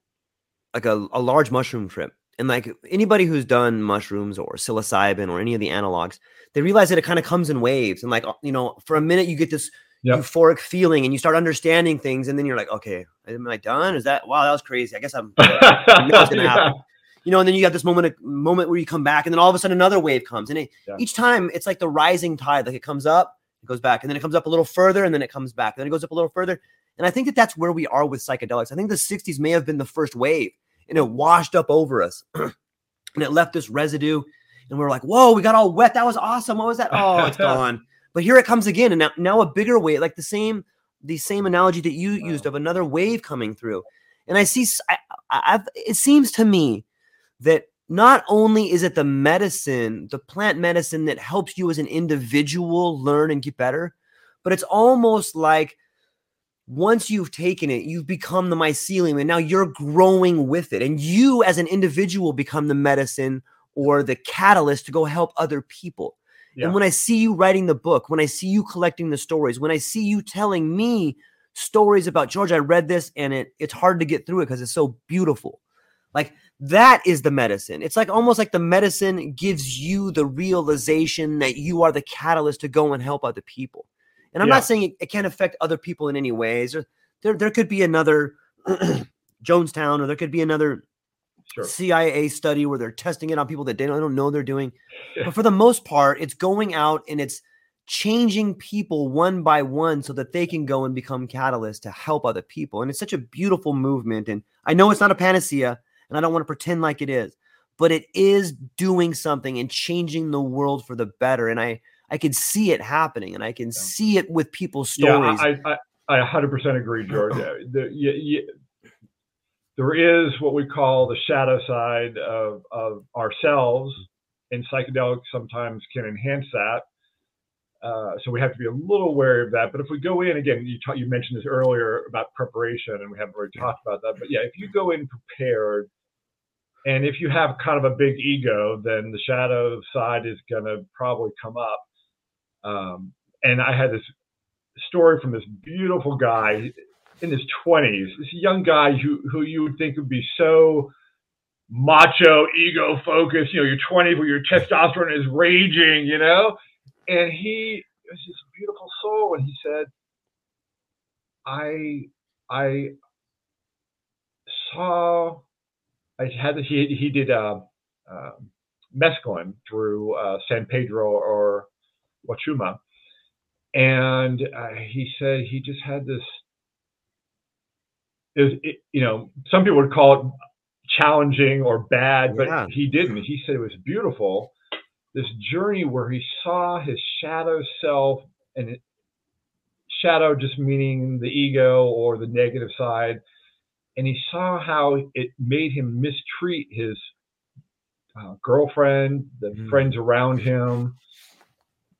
like a, a large mushroom trip. And like anybody who's done mushrooms or psilocybin or any of the analogs, they realize that it kind of comes in waves. And like, uh, you know, for a minute you get this yep. euphoric feeling and you start understanding things. And then you're like, okay, am I done? Is that, wow, that was crazy. I guess I'm, yeah. you know, and then you got this moment, of, moment where you come back and then all of a sudden another wave comes. And it, yeah. each time it's like the rising tide, like it comes up, it goes back, and then it comes up a little further and then it comes back. And then it goes up a little further. And I think that that's where we are with psychedelics. I think the 60s may have been the first wave and it washed up over us and it left this residue. And we are like, whoa, we got all wet. That was awesome. What was that? Oh, it's gone. But here it comes again. And now, now a bigger wave, like the same, the same analogy that you wow. used of another wave coming through. And I see, I, I've, it seems to me that not only is it the medicine, the plant medicine that helps you as an individual learn and get better, but it's almost like once you've taken it, you've become the mycelium and now you're growing with it. And you, as an individual, become the medicine or the catalyst to go help other people. Yeah. And when I see you writing the book, when I see you collecting the stories, when I see you telling me stories about George, I read this and it it's hard to get through it because it's so beautiful. Like that is the medicine. It's like almost like the medicine gives you the realization that you are the catalyst to go and help other people. And I'm yeah. not saying it, it, can't affect other people in any ways. Or there, there could be another Jonestown, or there could be another sure. CIA study where they're testing it on people that they don't, don't know they're doing. But for the most part, it's going out and it's changing people one by one so that they can go and become catalysts to help other people. And it's such a beautiful movement. And I know it's not a panacea, and I don't want to pretend like it is, but it is doing something and changing the world for the better. And I I can see it happening, and I can yeah. see it with people's stories. Yeah, I, I, I 100% agree, George. the, you, you, there is what we call the shadow side of, of ourselves, and psychedelics sometimes can enhance that. Uh, so we have to be a little wary of that. But if we go in again, you you mentioned this earlier about preparation, and we haven't really talked about that. But yeah, if you go in prepared, and if you have kind of a big ego, then the shadow side is going to probably come up. Um, and I had this story from this beautiful guy in his 20s, this young guy who, who you would think would be so macho, ego focused. You know, you're 20, but your testosterone is raging, you know? And he was this beautiful soul. And he said, I, I saw, I had, he, he did, uh, uh, mescaline through uh, San Pedro or Wachuma. And uh, he said he just had this, it was, it, you know, some people would call it challenging or bad, but yeah. he didn't. He said it was beautiful. This journey where he saw his shadow self and it, shadow just meaning the ego or the negative side. And he saw how it made him mistreat his uh, girlfriend, the mm. friends around him.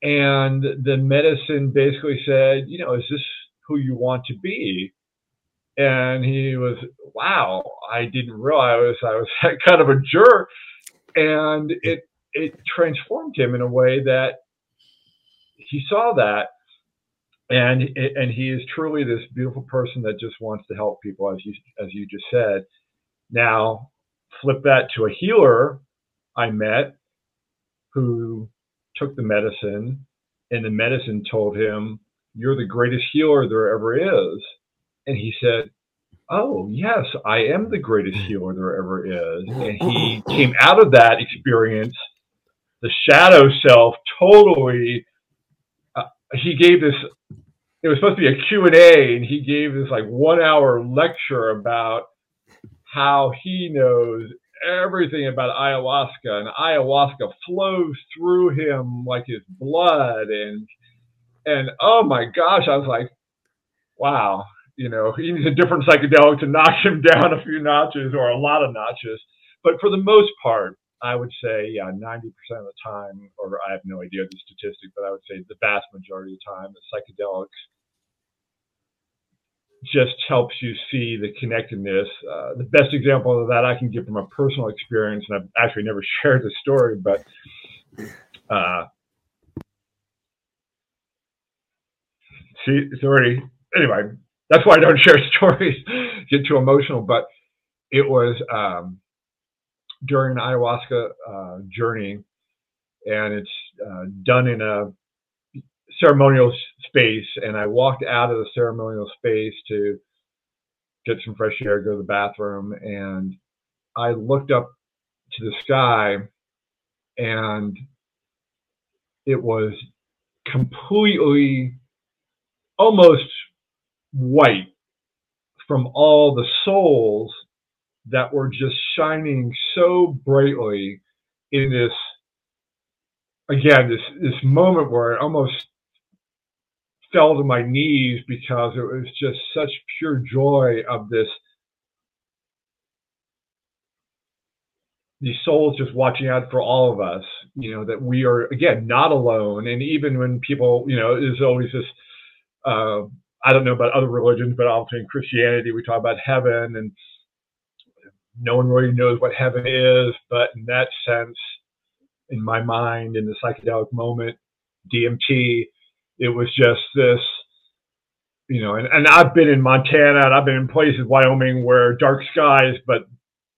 And the medicine basically said, you know, is this who you want to be? And he was, wow, I didn't realize I was kind of a jerk. And it it transformed him in a way that he saw that and and he is truly this beautiful person that just wants to help people as you as you just said now flip that to a healer i met who took the medicine, and the medicine told him, You're the greatest healer there ever is. And he said, Oh, yes, I am the greatest healer there ever is. And he came out of that experience, the shadow self totally, uh, he gave this, it was supposed to be a Q&A, and he gave this like one hour lecture about how he knows everything about ayahuasca, and ayahuasca flows through him like his blood, and and oh my gosh, I was like, wow, you know, he needs a different psychedelic to knock him down a few notches or a lot of notches. But for the most part, I would say, yeah, 90% of the time, or I have no idea the statistic, but I would say the vast majority of the time, the psychedelics just helps you see the connectedness. Uh, the best example of that I can give from a personal experience, and I've actually never shared the story, but uh, see, it's already anyway. That's why I don't share stories, get too emotional. But it was um, during an ayahuasca uh, journey, and it's uh, done in a ceremonial space. And I walked out of the ceremonial space to get some fresh air, go to the bathroom, and I looked up to the sky, and it was completely almost white from all the souls that were just shining so brightly in this again this this moment where I almost fell to my knees because it was just such pure joy of this these souls just watching out for all of us you know that we are again not alone. And even when people you know there's always this uh, i don't know about other religions but often in christianity we talk about heaven and no one really knows what heaven is, but in that sense, in my mind, in the psychedelic moment, DMT, it was just this, you know, and, and I've been in Montana and I've been in places, Wyoming, where dark skies, but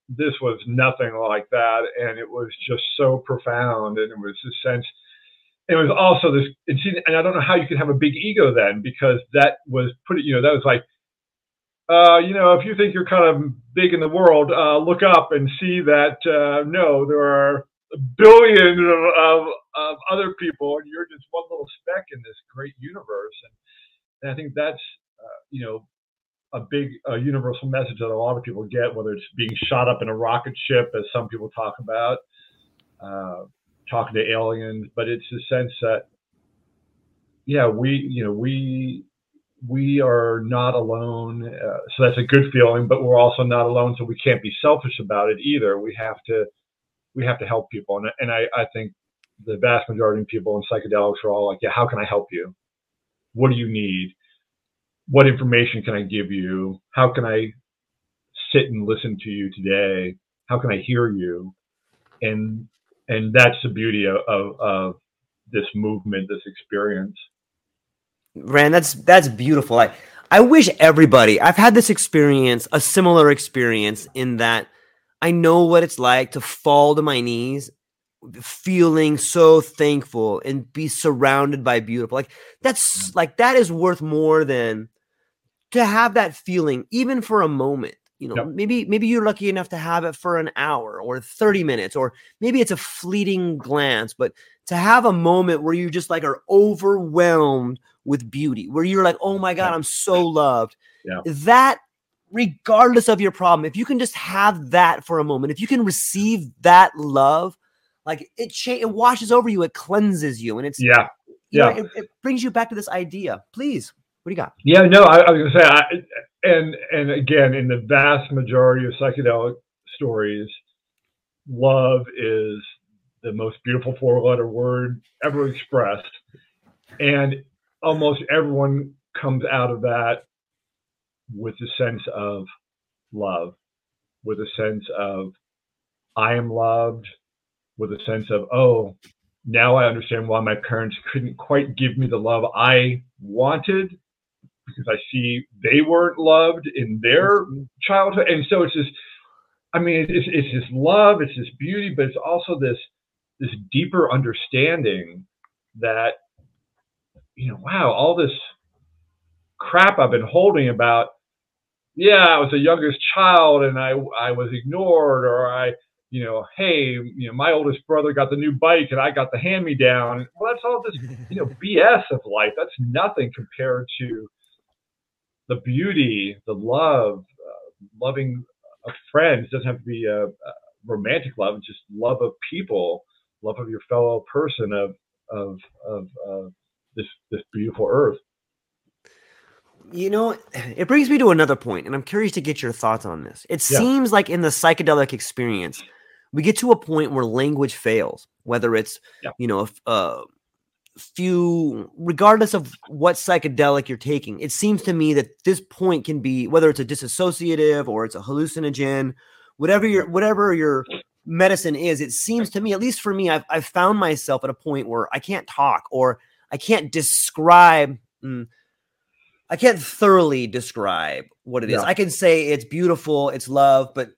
this was nothing like that. And it was just so profound. And it was this sense, it was also this, and I don't know how you could have a big ego then because that was put, you know, that was like, uh, you know, if you think you're kind of big in the world, uh, look up and see that uh, no, there are billions of, of, of, other people, and you're just one little speck in this great universe. And, and I think that's, uh, you know, a big universal message that a lot of people get, whether it's being shot up in a rocket ship, as some people talk about, uh, talking to aliens, but it's the sense that, yeah, we, you know, we we are not alone. Uh, so that's a good feeling, but we're also not alone. So we can't be selfish about it either. We have to, we have to help people. And, and I, I think the vast majority of people in psychedelics are all like, yeah, how can I help you? What do you need? What information can I give you? How can I sit and listen to you today? How can I hear you? And, and that's the beauty of, of, of this movement, this experience. Rand, that's that's beautiful. I I wish everybody. I've had this experience, a similar experience, in that I know what it's like to fall to my knees, feeling so thankful and be surrounded by beautiful. Like that's like that is worth more than to have that feeling, even for a moment. You know, yep. maybe maybe you're lucky enough to have it for an hour or 30 minutes, or maybe it's a fleeting glance, but to have a moment where you just like are overwhelmed with beauty, where you're like, oh my God, I'm so loved. Yeah. That, regardless of your problem, if you can just have that for a moment, if you can receive that love, like it, cha- it washes over you, it cleanses you, and it's yeah, yeah, know, it, it, brings you back to this idea. Please, what do you got? Yeah, no, I, I was gonna say, I, and and again, in the vast majority of psychedelic stories, love is the most beautiful four letter word ever expressed. And almost everyone comes out of that with a sense of love, with a sense of I am loved, with a sense of, oh, now I understand why my parents couldn't quite give me the love I wanted because I see they weren't loved in their mm-hmm. childhood. And so it's this, I mean, it's, it's this love, it's this beauty, but it's also this this deeper understanding that you know wow all this crap i've been holding about yeah i was the youngest child and i i was ignored or i you know hey you know my oldest brother got the new bike and i got the hand me down. Well that's all this you know bs of life. That's nothing compared to the beauty the love uh, loving a friend. It doesn't have to be a, a romantic love it's just love of people love of your fellow person of of of uh, this this beautiful earth. You know, it brings me to another point, and I'm curious to get your thoughts on this. It yeah. seems like in the psychedelic experience, we get to a point where language fails, whether it's Yeah. you know a, a few, regardless of what psychedelic you're taking. It seems to me that this point can be whether it's a disassociative or it's a hallucinogen, whatever your whatever your medicine is. It seems to me, at least for me, I've I've found myself at a point where I can't talk or I can't describe. mm, I can't thoroughly describe what it is. I can say it's beautiful, it's love, but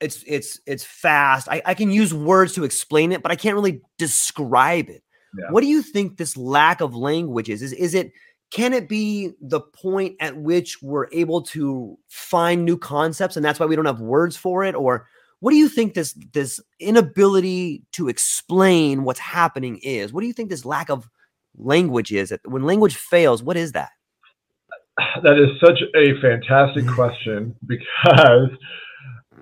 it's it's it's fast. I, I can use words to explain it, but I can't really describe it. Yeah. What do you think this lack of language is? Is is it can it be the point at which we're able to find new concepts and that's why we don't have words for it? Or what do you think this this inability to explain what's happening is? What do you think this lack of language is? That when language fails, what is that? That is such a fantastic question because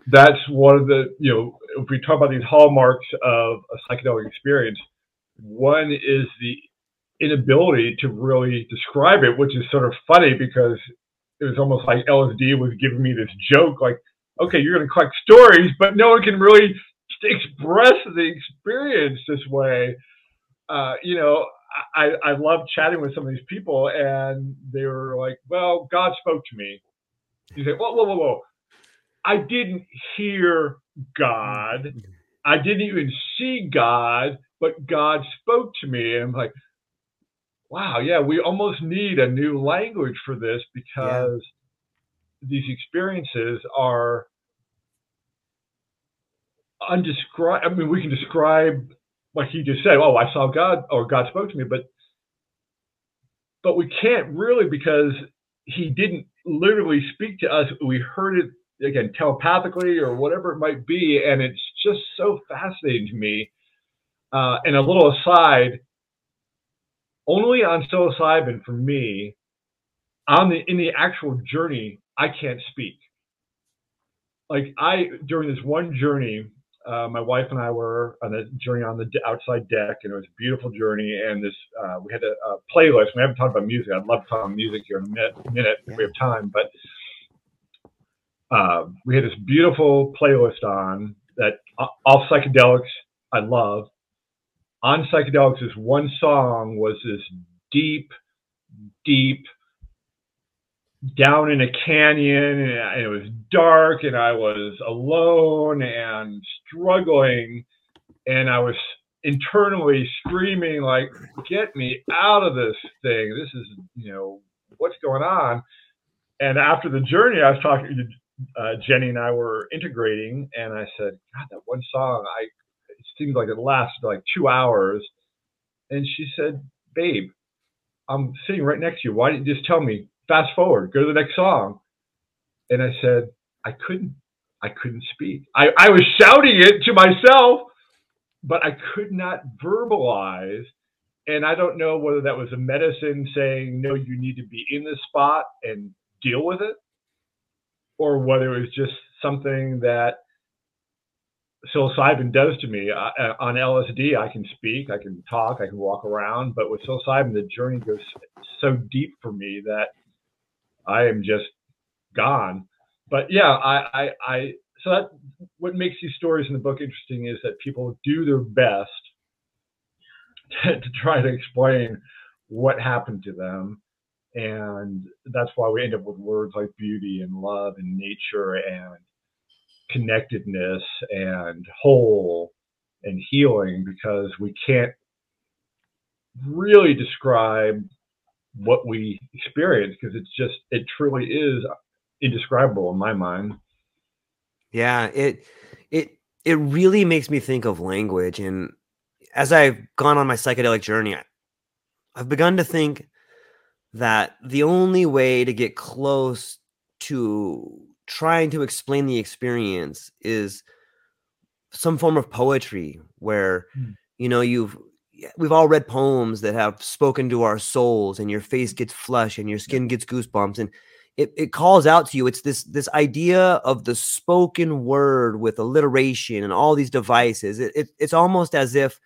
that's one of the, you know, if we talk about these hallmarks of a psychedelic experience, one is the inability to really describe it, which is sort of funny because it was almost like LSD was giving me this joke like, okay, you're going to collect stories, but no one can really express the experience this way. Uh, you know, I, I love chatting with some of these people, and they were like, "Well, God spoke to me." You say, "Whoa, whoa, whoa, whoa! I didn't hear God. I didn't even see God, but God spoke to me." And I'm like, "Wow, yeah, we almost need a new language for this because these experiences are undescribed. I mean, we can describe like he just said, "Oh, I saw God," or God spoke to me, but but we can't really because he didn't literally speak to us. We heard it again telepathically or whatever it might be, and it's just so fascinating to me. Uh, and a little aside, only on psilocybin for me, on the in the actual journey, I can't speak. Like I during this one journey, uh, my wife and I were on a journey on the outside deck, and it was a beautiful journey. And this, uh, we had a, a playlist. We haven't talked about music. I'd love to talk about music here in a minute, minute if we have time. But uh, we had this beautiful playlist on that uh, all psychedelics I love. On psychedelics, this one song was this deep, deep down in a canyon and it was dark and I was alone and struggling and I was internally screaming like get me out of this thing. This is you know what's going on? And after the journey I was talking to uh, Jenny and I were integrating and I said god that one song I it seemed like it lasted like 2 hours. And she said babe I'm sitting right next to you. Why didn't you just tell me fast forward, go to the next song. And I said, I couldn't, I couldn't speak. I, I was shouting it to myself, but I could not verbalize. And I don't know whether that was a medicine saying, no, you need to be in the spot and deal with it, or whether it was just something that psilocybin does to me. I, on LSD, I can speak, I can talk, I can walk around, but with psilocybin, the journey goes so deep for me that I am just gone. But yeah, I, I, I, so that what makes these stories in the book interesting is that people do their best to, to try to explain what happened to them. And that's why we end up with words like beauty and love and nature and connectedness and whole and healing because we can't really describe what we experience because it's just it truly is indescribable in my mind Yeah, it it it really makes me think of language and as I've gone on my psychedelic journey, I- I've begun to think that the only way to get close to trying to explain the experience is some form of poetry where Mm. you know you've we've all read poems that have spoken to our souls and your face gets flush and your skin gets goosebumps and it, it calls out to you. It's this this idea of the spoken word with alliteration and all these devices. It, it, it's almost as if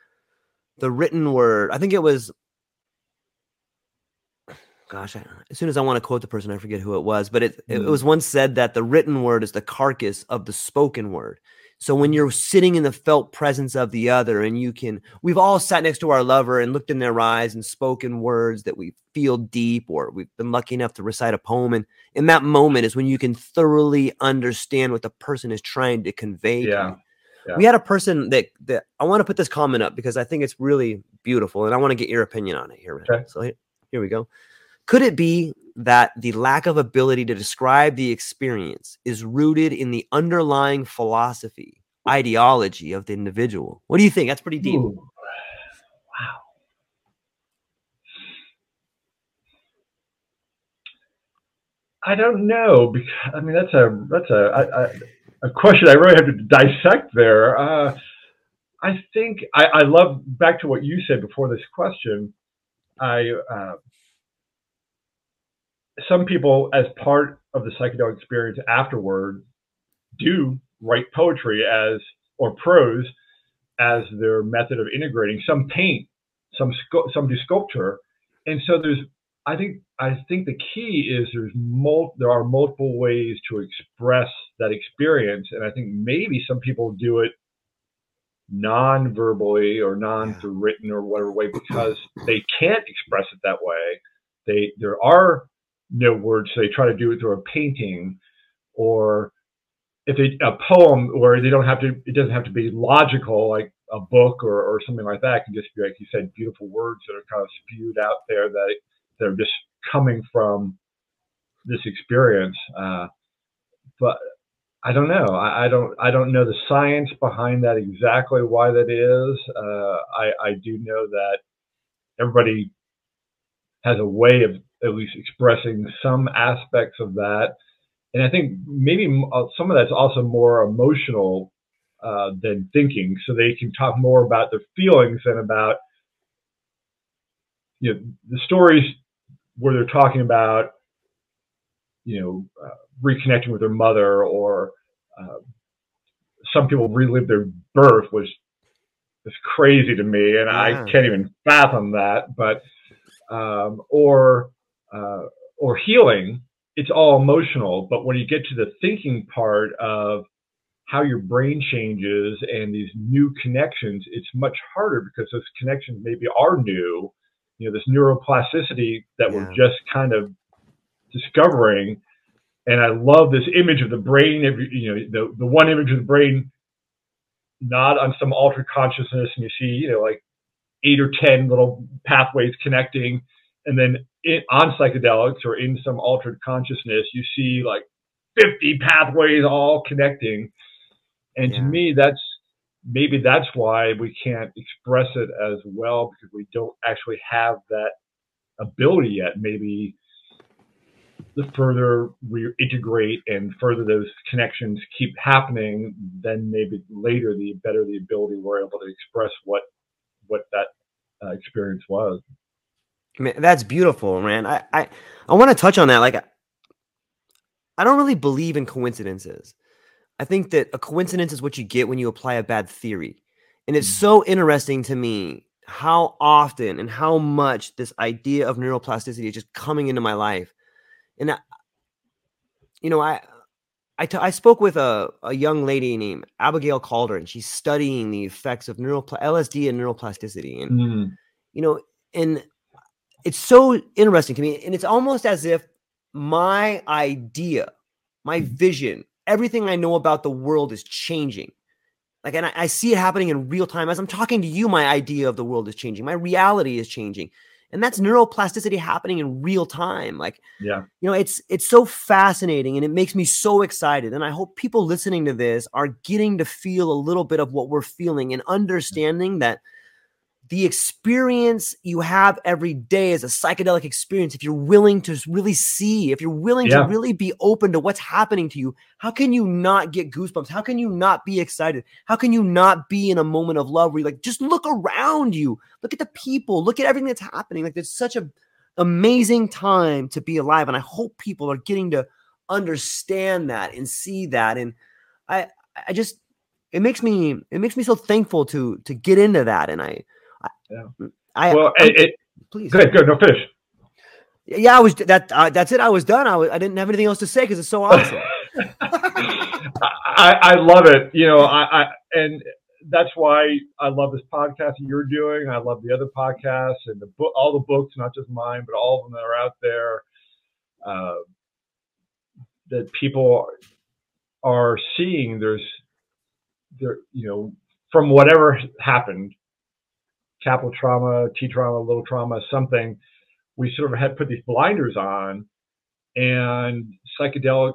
the written word i think it was gosh I, as soon as i want to quote the person i forget who it was but it, it Mm. was once said that the written word is the carcass of the spoken word So when you're sitting in the felt presence of the other, and you can, we've all sat next to our lover and looked in their eyes and spoken words that we feel deep, or we've been lucky enough to recite a poem. And in that moment is when you can thoroughly understand what the person is trying to convey. to Yeah. you. Yeah. We had a person that that I want to put this comment up because I think it's really beautiful, and I want to get your opinion on it here. Okay. So here, here we go. Could it be that the lack of ability to describe the experience is rooted in the underlying philosophy, ideology of the individual? What do you think? That's pretty deep. Ooh. Wow. I don't know because I mean that's a that's a a, a- question I really have to dissect there. Uh, I think I, I love back to what you said before this question. I uh, some people, as part of the psychedelic experience afterward, do write poetry as or prose as their method of integrating. Some paint, some some do sculpture, and so there's. I think I think the key is there's mul- there are multiple ways to express that experience, and I think maybe some people do it non-verbally or non through written or whatever way because they can't express it that way. They there are no words, so they try to do it through a painting or if they, a poem where they don't have to it doesn't have to be logical like a book or, or something like that. It can just be like you said beautiful words that are kind of spewed out there that are just coming from this experience. Uh, but I don't know. I, I don't I don't know the science behind that exactly why that is. Uh, I I do know that everybody has a way of at least expressing some aspects of that and I think maybe uh, some of that's also more emotional uh, than thinking, so they can talk more about their feelings than about you know the stories where they're talking about you know uh, reconnecting with their mother or uh, some people relive their birth was is crazy to me, and I can't even fathom that. But um, or uh, or healing, it's all emotional. But when you get to the thinking part of how your brain changes and these new connections, it's much harder because those connections maybe are new. You know, this neuroplasticity that we're just kind of discovering. And I love this image of the brain. You know, the the one image of the brain, not on some altered consciousness, and you see, you know, like eight or ten little pathways connecting, and then in, on psychedelics or in some altered consciousness, you see like 50 pathways all connecting. And to me, that's maybe that's why we can't express it as well because we don't actually have that ability yet. Maybe the further we integrate and further those connections keep happening, then maybe later the better the ability we're able to express what what that uh, experience was. Man, that's beautiful, man. I I, I want to touch on that. Like, I don't really believe in coincidences. I think that a coincidence is what you get when you apply a bad theory, and it's Mhm. so interesting to me how often and how much this idea of neuroplasticity is just coming into my life. And I, you know, I I, t- I spoke with a, a young lady named Abigail Calder, and she's studying the effects of neuropla- LSD and neuroplasticity. And Mm. you know, and it's so interesting to me. And it's almost as if my idea, my mm. vision, everything I know about the world is changing. Like, and I, I see it happening in real time. As I'm talking to you, my idea of the world is changing. My reality is changing. And that's neuroplasticity happening in real time. Like, Yeah. you know, it's it's so fascinating and it makes me so excited. And I hope people listening to this are getting to feel a little bit of what we're feeling and understanding that the experience you have every day is a psychedelic experience. If you're willing to really see, if you're willing Yeah. to really be open to what's happening to you, how can you not get goosebumps? How can you not be excited? How can you not be in a moment of love where you like just look around you, look at the people, look at everything that's happening? Like there's such a amazing time to be alive, and I hope people are getting to understand that and see that. And I, I just it makes me it makes me so thankful to to get into that, and I. Yeah. I, Well, it, please. go ahead, go no finish. Yeah, I was that. Uh, that's it. I was done. I, was, I didn't have anything else to say because it's so awesome. I, I love it. You know, I, I and that's why I love this podcast you're doing. I love the other podcasts and the book, all the books, not just mine, but all of them that are out there. Uh, that people are seeing. There's, there, you know, from whatever happened, capital trauma, T trauma, little trauma, something. We sort of had put these blinders on, and psychedelics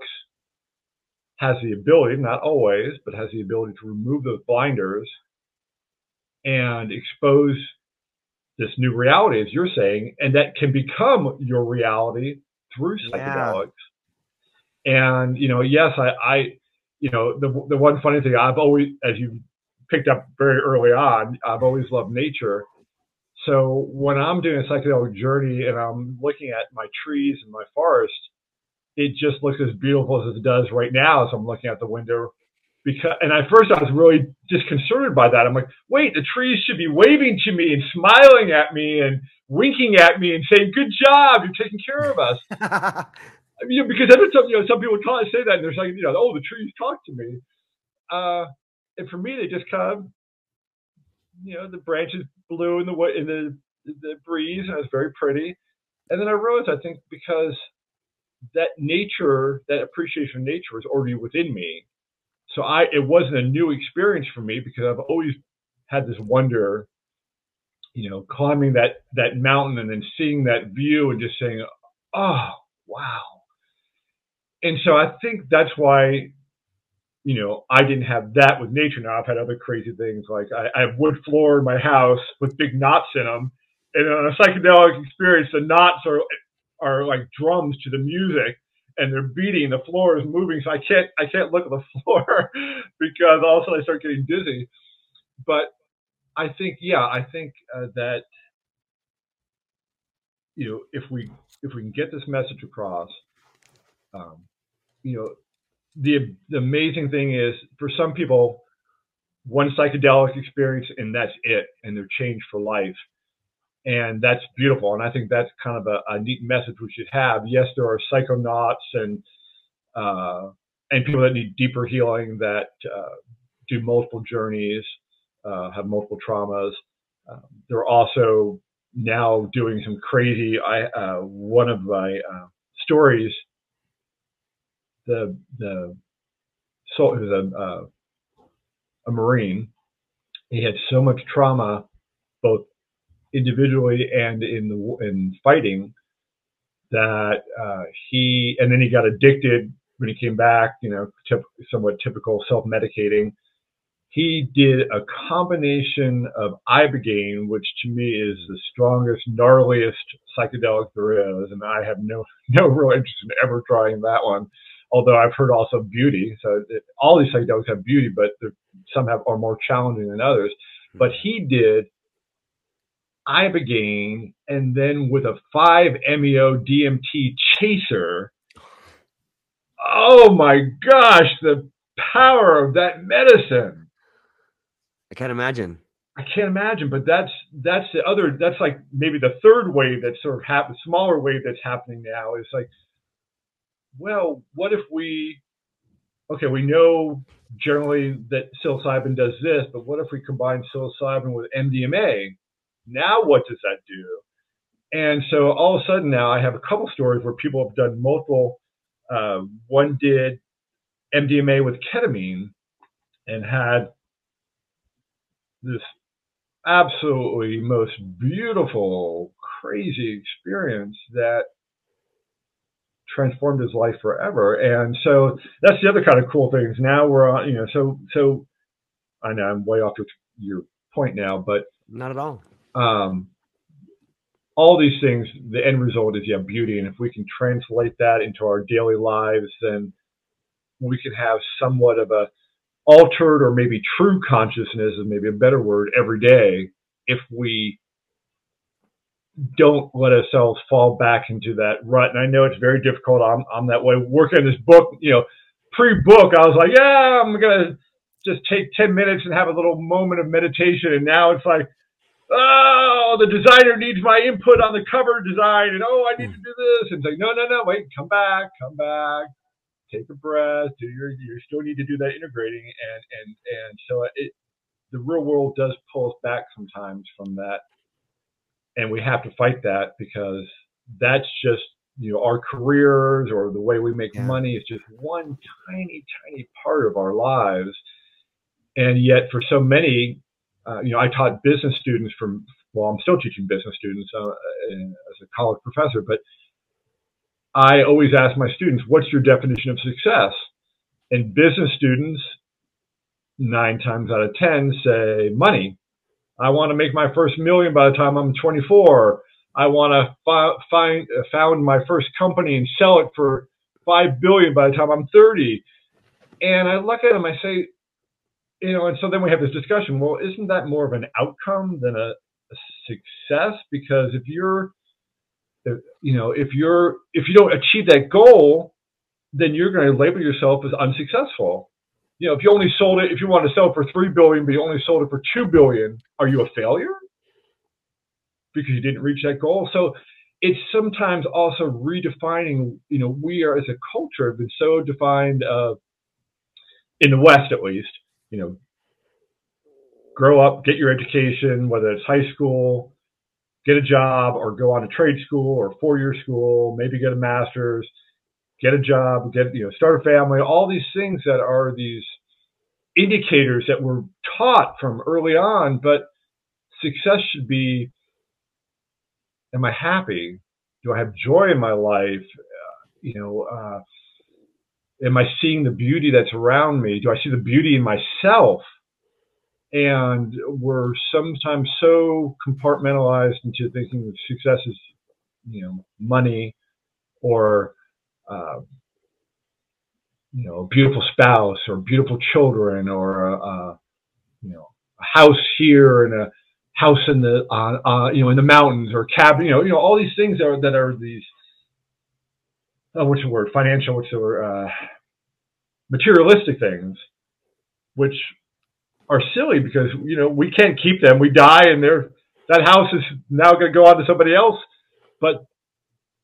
has the ability, not always, but has the ability to remove those blinders and expose this new reality, as you're saying, and that can become your reality through psychedelics. Yeah. And you know, yes, I, I, you know, the the one funny thing I've always, as you picked up very early on, I've always loved nature. So when I'm doing a psychedelic journey and I'm looking at my trees and my forest, it just looks as beautiful as it does right now as I'm looking out the window. Because and at first I was really disconcerted by that. I'm like, wait, the trees should be waving to me and smiling at me and winking at me and saying, "Good job, you're taking care of us." I mean, because every time you know some people kind of say that and they're like, you know, oh, the trees talk to me. Uh, and for me, they just kind of, you know, the branches blew in the in the the breeze and it was very pretty. And then I rose, I think because that nature, that appreciation of nature was already within me. So I, it wasn't a new experience for me because I've always had this wonder, you know, climbing that, that mountain and then seeing that view and just saying, oh, wow. And so I think that's why, you know, I didn't have that with nature. Now I've had other crazy things like I, I have wood floor in my house with big knots in them. And on a psychedelic experience, the knots are are like drums to the music and they're beating the floor is moving so i can't i can't look at the floor because all of a sudden i start getting dizzy but i think yeah i think uh, that you know if we if we can get this message across um, you know the the amazing thing is for some people one psychedelic experience and that's it and they're changed for life and that's beautiful. And I think that's kind of a, a neat message we should have. Yes, there are psychonauts and uh, and people that need deeper healing that uh, do multiple journeys, uh, have multiple traumas. Um, they're also now doing some crazy. I uh, one of my uh, stories. The the so was a uh, a marine. He had so much trauma, both individually and in the in fighting that uh, he and then he got addicted when he came back. You know, tip, somewhat typical self-medicating. He did a combination of ibogaine, which to me is the strongest, gnarliest psychedelic there is, and I have no no real interest in ever trying that one. Although I've heard also beauty, so it, all these psychedelics have beauty, but some have are more challenging than others. Hmm. But he did ibogaine, and then with a 5-MeO DMT chaser. Oh my gosh, the power of that medicine. I can't imagine. I can't imagine, but that's that's the other that's like maybe the third wave that's sort of happened, smaller wave that's happening now is like, well, what if we okay, we know generally that psilocybin does this, but what if we combine psilocybin with MDMA? Now, what does that do? And so all of a sudden now I have a couple stories where people have done multiple. Uh, one did MDMA with ketamine and had this absolutely most beautiful, crazy experience that transformed his life forever. And so that's the other kind of cool things. Now we're on, you know, so so I know I'm way off your, your point now, but not at all um, all these things, the end result is yeah, beauty. And if we can translate that into our daily lives, then we can have somewhat of a altered or maybe true consciousness is maybe a better word every day if we don't let ourselves fall back into that rut. And I know it's very difficult. I'm, I'm that way. Working on this book, you know, pre-book, I was like, yeah, I'm gonna just take 10 minutes and have a little moment of meditation. And now it's like, oh, the designer needs my input on the cover design, and oh, I need to do this. And it's like, no, no, no, wait, come back, come back. take a breath, do your you still need to do that integrating and and and so it the real world does pull us back sometimes from that and we have to fight that because that's just you know our careers or the way we make yeah. money is just one tiny tiny part of our lives. And yet for so many uh, you know i taught business students from well i'm still teaching business students uh, as a college professor but i always ask my students what's your definition of success? And business students nine times out of ten say money I want to make my first million by the time I'm 24. I want to fi- find found my first company and sell it for five billion by the time I'm 30. And I look at them, I say, you know, and so then we have this discussion. Well, isn't that more of an outcome than a, a success? Because if you're, you know, if you're if you don't achieve that goal, then you're going to label yourself as unsuccessful you know, if you only sold it, if you want to sell it for three billion, but you only sold it for two billion, are you a failure? Because you didn't reach that goal. So it's sometimes also redefining, you know, we are as a culture have been so defined uh, in the West at least, you know, grow up, get your education, whether it's high school, get a job or go on a trade school or four-year school, maybe get a master's, get a job, get you know, start a family, all these things that are these indicators that we're taught from early on, but success should be am I happy? Do I have joy in my life? Uh, you know, uh, am I seeing the beauty that's around me? Do I see the beauty in myself? And we're sometimes so compartmentalized into thinking that success is, you know, money or uh, you know, a beautiful spouse or beautiful children or a, you know, a house here and a house in the, uh, uh, you know, in the mountains or cabin, you know, you know, all these things are, that are these, oh, what's the word? Financial, what's the word? Uh, materialistic things, which are silly because, you know, we can't keep them. We die and they're, that house is now going to go on to somebody else. But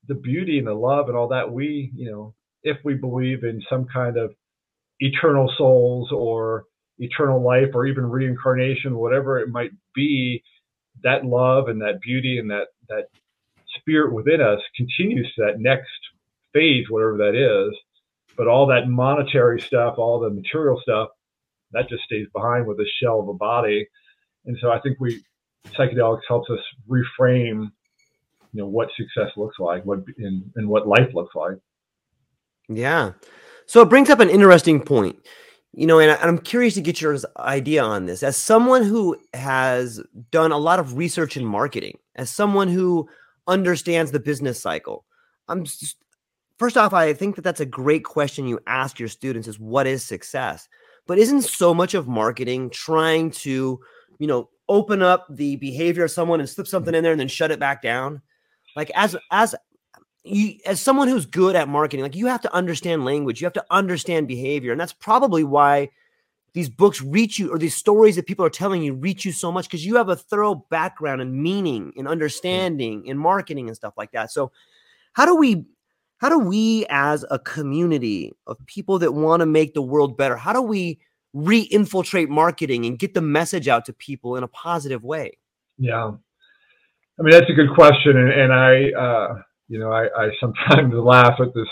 the beauty and the love and all that we you know if we believe in some kind of eternal souls or eternal life or even reincarnation whatever it might be that love and that beauty and that that spirit within us continues to that next phase whatever that is. But all that monetary stuff all the material stuff that just stays behind with a shell of a body. And so i think we psychedelics helps us reframe you know what success looks like, what and, and what life looks like. Yeah. So it brings up an interesting point. You know, and I'm curious to get your idea on this. As someone who has done a lot of research in marketing, as someone who understands the business cycle, I'm just, first off, I think that that's a great question you ask your students: is what is success? But isn't so much of marketing trying to, you know, open up the behavior of someone and slip something in there and then shut it back down? Like as as you as someone who's good at marketing, like you have to understand language, you have to understand behavior, and that's probably why these books reach you or these stories that people are telling you reach you so much because you have a thorough background and meaning and understanding in marketing and stuff like that. So how do we how do we as a community of people that want to make the world better, how do we re-infiltrate marketing and get the message out to people in a positive way? Yeah. I mean, that's a good question, and, and I, uh, you know, I, I, sometimes laugh at this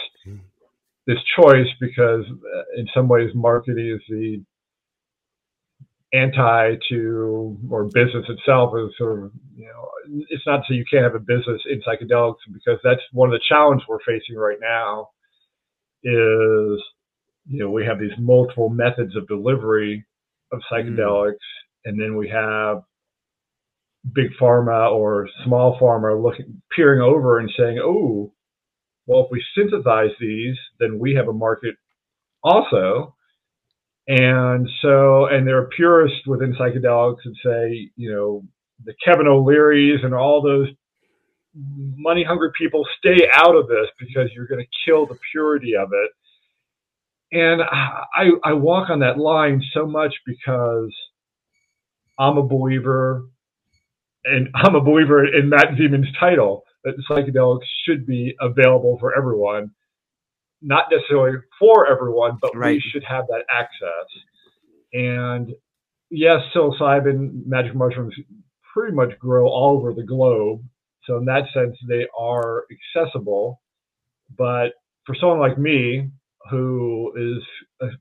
this choice because, uh, in some ways, marketing is the anti to or business itself is sort of you know it's not so you can't have a business in psychedelics because that's one of the challenges we're facing right now is you know we have these multiple methods of delivery of mm. psychedelics mm. and then we have big pharma or small pharma looking peering over and saying, "Oh, well, if we synthesize these, then we have a market also." And so, and there are purists within psychedelics that say, you know, the Kevin O'Leary's and all those money hungry people stay out of this because you're going to kill the purity of it. And I, I walk on that line so much because I'm a believer and I'm a believer in Matt Zemon's title that psychedelics should be available for everyone. not necessarily for everyone, but Right. we should have that access. And yes, psilocybin, magic mushrooms pretty much grow all over the globe. So in that sense, they are accessible. But for someone like me, who is uh,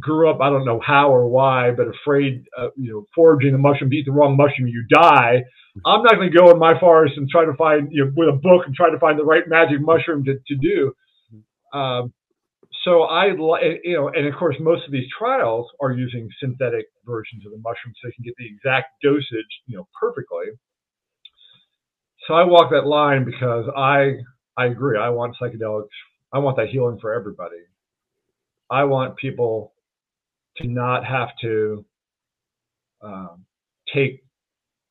grew up, I don't know how or why, but afraid, uh, you know, foraging the mushroom, eat the wrong mushroom, you die. I'm not going to go in my forest and try to find, you know, with a book and try to find the right magic mushroom to, to do. Um, so I, you know, and of course, most of these trials are using synthetic versions of the mushroom so they can get the exact dosage, you know, perfectly. So I walk that line because I, I agree. I want psychedelics. I want that healing for everybody. I want people to not have to um, take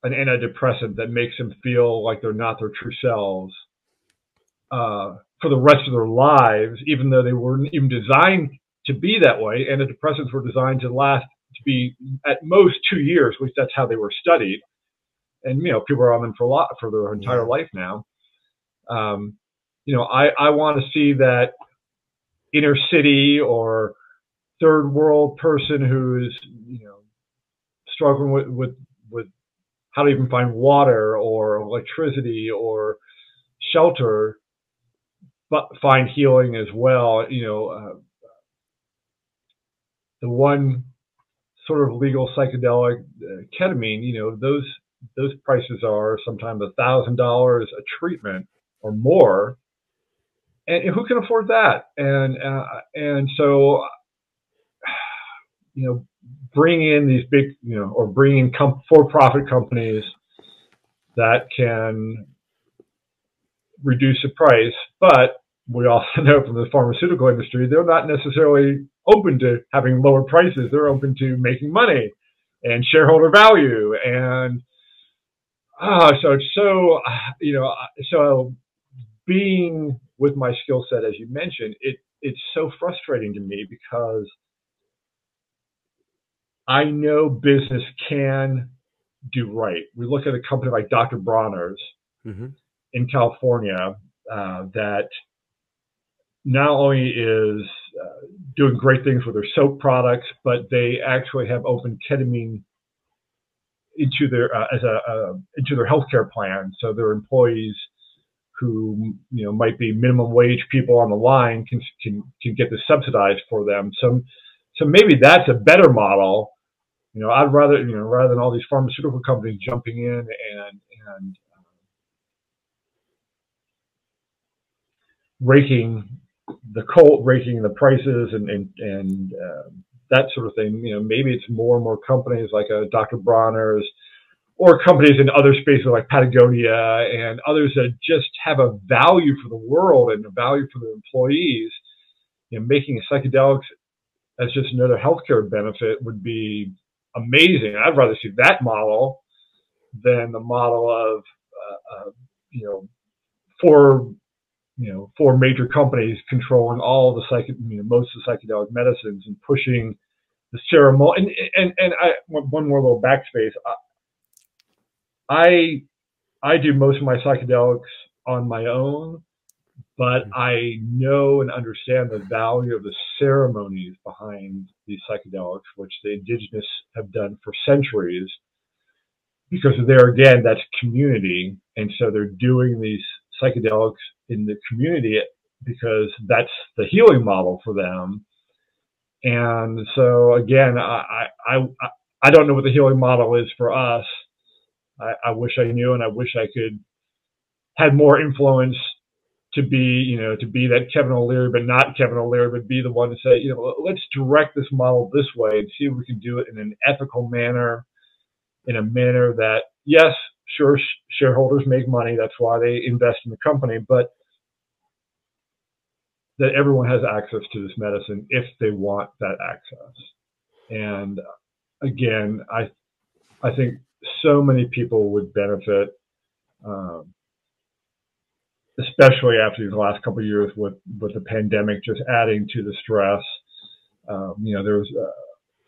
an antidepressant that makes them feel like they're not their true selves uh, for the rest of their lives, even though they weren't even designed to be that way. Antidepressants were designed to last to be at most two years, at least that's how they were studied. And you know, people are on them for a lot for their entire Yeah. life now. Um, you know, I, I want to see that inner city or third world person who's you know struggling with, with how to even find water or electricity or shelter, but find healing as well. You know, uh, the one sort of legal psychedelic uh, ketamine. You know, those those prices are sometimes a thousand dollars a treatment or more, and who can afford that? And uh, and so, you know, bring in these big, you know, or bring in for-profit companies that can reduce the price, but we also know from the pharmaceutical industry they're not necessarily open to having lower prices. They're open to making money and shareholder value, and ah, so it's so you know so being with my skill set as you mentioned, it it's so frustrating to me because I know business can do right. We look at a company like Dr. Bronner's Mm-hmm. in California uh, that not only is uh, doing great things with their soap products, but they actually have opened ketamine into their uh, as a uh, into their healthcare plan. So their employees who you know might be minimum wage people on the line can can can get this subsidized for them. So so maybe that's a better model. You know, I'd rather you know rather than all these pharmaceutical companies jumping in and and raking the cult, raking the prices, and and and uh, that sort of thing. You know, maybe it's more and more companies like a Dr. Bronner's or companies in other spaces like Patagonia and others that just have a value for the world and a value for their employees. You know, making psychedelics as just another healthcare benefit would be amazing. I'd rather see that model than the model of uh, uh, you know four you know four major companies controlling all the psych you know, most of the psychedelic medicines and pushing the ceremony and and and I one more little backspace. I I do most of my psychedelics on my own, but I know and understand the value of the ceremonies behind these psychedelics, which the indigenous have done for centuries. Because there again, that's community, and so they're doing these psychedelics in the community because that's the healing model for them. And so again, I I I, I don't know what the healing model is for us. I, I wish I knew, and I wish I could had more influence to be, you know, to be that Kevin O'Leary, but not Kevin O'Leary, but be the one to say, you know, let's direct this model this way and see if we can do it in an ethical manner, in a manner that, yes, sure, shareholders make money. That's why they invest in the company, but that everyone has access to this medicine if they want that access. And again, I, I think so many people would benefit, um, especially after these last couple years with, with the pandemic just adding to the stress. Um, you know, there was a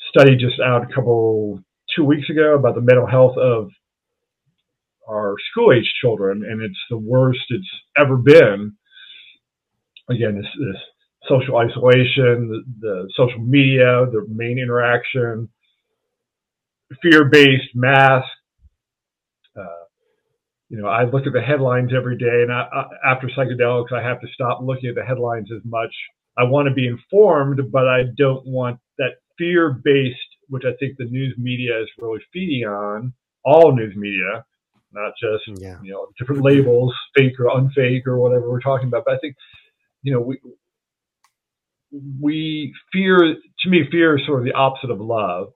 study just out a couple, two weeks ago about the mental health of our school age children, and it's the worst it's ever been. Again, this, this social isolation, the, the social media, the main interaction, fear-based mask. Uh, you know, I look at the headlines every day, and I, I, after psychedelics, I have to stop looking at the headlines as much. I want to be informed, but I don't want that fear-based, which I think the news media is really feeding on. All news media, not just yeah. you know different labels, fake or unfake or whatever we're talking about. But I think you know we we fear to me fear is sort of the opposite of love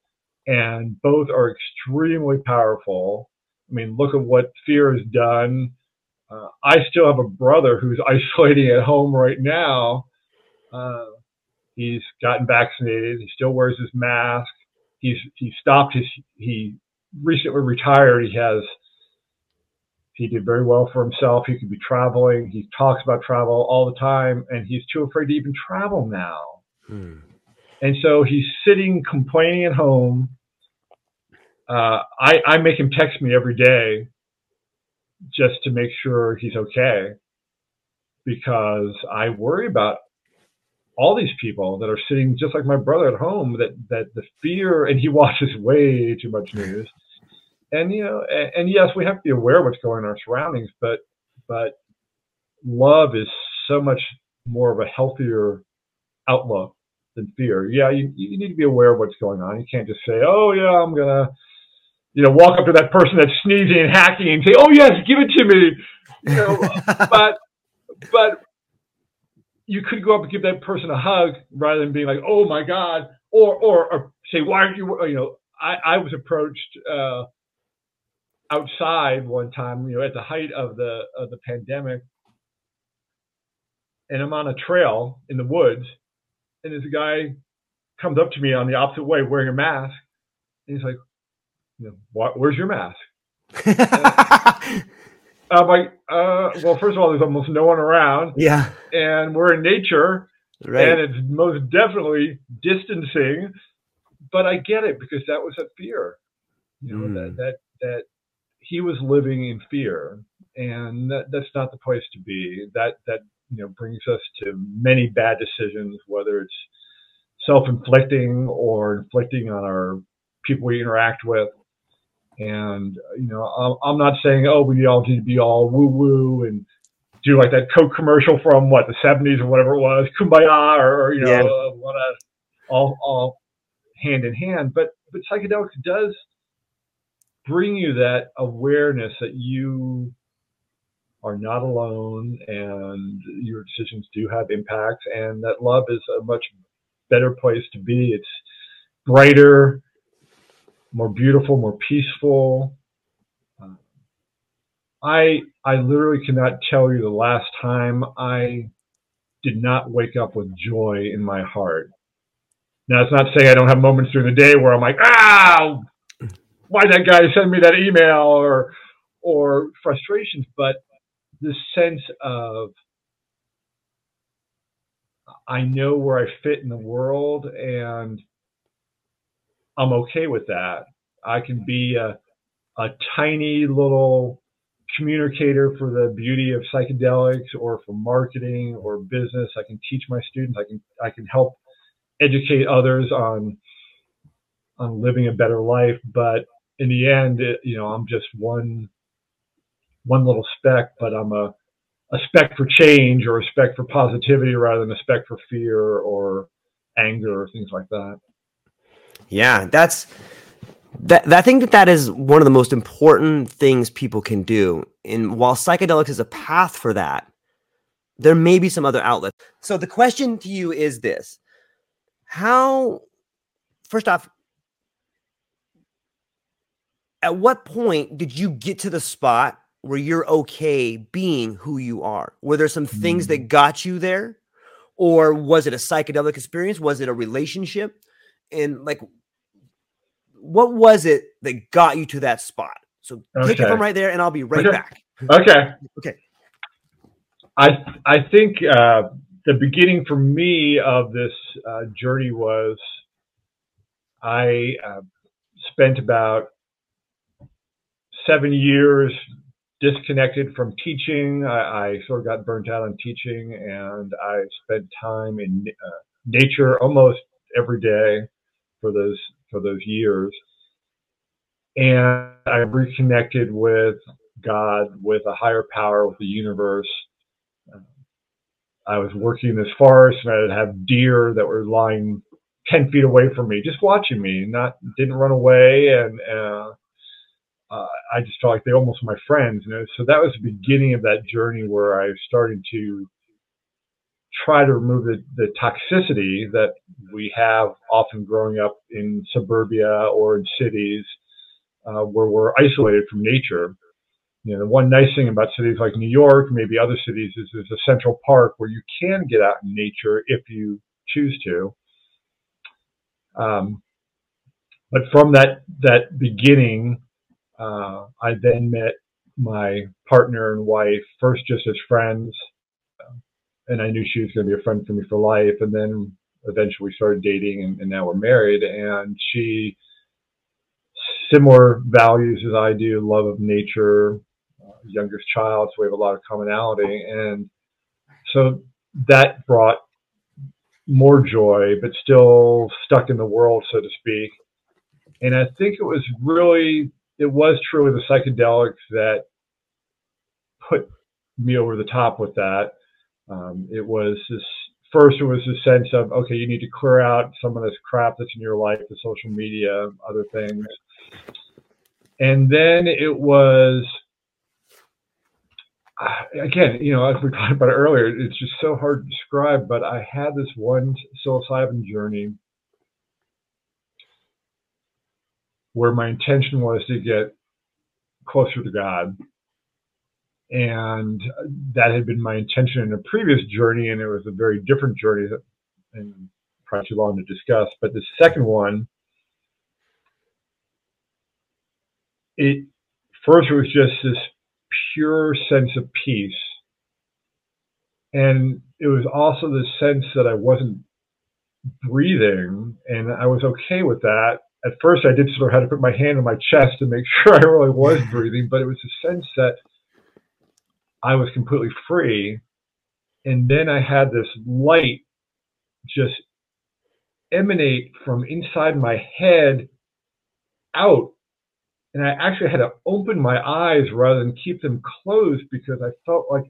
and both are extremely powerful i mean look at what fear has done uh, i still have a brother who's isolating at home right now uh, he's gotten vaccinated he still wears his mask he's he stopped his he recently retired he has he did very well for himself. He could be traveling. He talks about travel all the time, and he's too afraid to even travel now. Hmm. And so he's sitting complaining at home. Uh, I, I make him text me every day just to make sure he's okay because I worry about all these people that are sitting just like my brother at home that, that the fear, and he watches way too much news and you know, and, and, yes, we have to be aware of what's going on in our surroundings, but but love is so much more of a healthier outlook than fear. Yeah, you, you need to be aware of what's going on. You can't just say, "Oh yeah, I'm gonna," you know, walk up to that person that's sneezing and hacking and say, "Oh yes, give it to me," you know. but but you could go up and give that person a hug rather than being like, "Oh my God," or or, or say, "Why aren't you?" You know, I, I was approached. Uh, outside one time, you know, at the height of the of the pandemic, and I'm on a trail in the woods, and this guy comes up to me on the opposite way wearing a mask, and he's like, you know, "Where's your mask?" I'm like, uh, well, first of all, there's almost no one around. Yeah. And we're in nature. Right. And it's most definitely distancing. But I get it because that was a fear. You know, mm. that that that he was living in fear, and that, that's not the place to be. That that you know brings us to many bad decisions, whether it's self-inflicting or inflicting on our people we interact with. And uh, you know, I'm not saying oh we all need to be all woo-woo and do like that Coke commercial from what the 70s or whatever it was, Kumbaya or you know yeah. Uh, what a all all hand in hand. But but psychedelics does bring you that awareness that you are not alone and your decisions do have impact and that love is a much better place to be. It's brighter, more beautiful, more peaceful. Uh, I I literally cannot tell you the last time I did not wake up with joy in my heart. Now it's not saying I don't have moments during the day where I'm like, ah, why that guy send me that email or or frustrations, but this sense of I know where I fit in the world and I'm okay with that. I can be a, a tiny little communicator for the beauty of psychedelics or for marketing or business. I can teach my students. I can I can help educate others on on living a better life. But in the end, it, you know, I'm just one one little speck, but I'm a a speck for change or a speck for positivity rather than a speck for fear or anger or things like that. Yeah, that's that. I think that that is one of the most important things people can do. And while psychedelics is a path for that, there may be some other outlets. So the question to you is this: How, first off, at what point did you get to the spot where you're okay being who you are? Were there some things that mm. got you there? Or was it a psychedelic experience? Was it a relationship? And like, what was it that got you to that spot? So okay. take it from right there, and I'll be right okay. back. Okay. Okay. I I think uh, the beginning for me of this uh, journey was I uh, spent about seven years disconnected from teaching. I, I, sort of got burnt out on teaching, and I spent time in uh, nature almost every day for those for those years. And I reconnected with God, with a higher power, with the universe. I was working in this forest, and I'd have deer that were lying ten feet away from me, just watching me. Not didn't run away, and uh, uh, I just felt like they almost my friends. You know? So that was the beginning of that journey where I started to try to remove the, the toxicity that we have often growing up in suburbia or in cities uh, where we're isolated from nature. You know, the one nice thing about cities like New York, maybe other cities, is there's a central park where you can get out in nature if you choose to. Um, but from that that beginning, uh, I then met my partner and wife first just as friends, and I knew she was going to be a friend for me for life. And then eventually we started dating, and, and now we're married. And she similar values as I do, love of nature, uh, youngest child, so we have a lot of commonality, and so that brought more joy, but still stuck in the world, so to speak. And I think it was really, it was truly the psychedelics that put me over the top with that. Um, it was this first, it was a sense of, okay, you need to clear out some of this crap that's in your life, the social media, other things. And then it was, uh, again, you know, as we talked about it earlier, it's just so hard to describe, but I had this one psilocybin journey where my intention was to get closer to God and that had been my intention in a previous journey, and it was a very different journey, that, and probably too long to discuss. But the second one, it first it was just this pure sense of peace, and it was also the sense that I wasn't breathing, and I was okay with that. At first, I did sort of had to put my hand on my chest to make sure I really was breathing, but it was a sense that I was completely free. And then I had this light just emanate from inside my head out. And I actually had to open my eyes rather than keep them closed because I felt like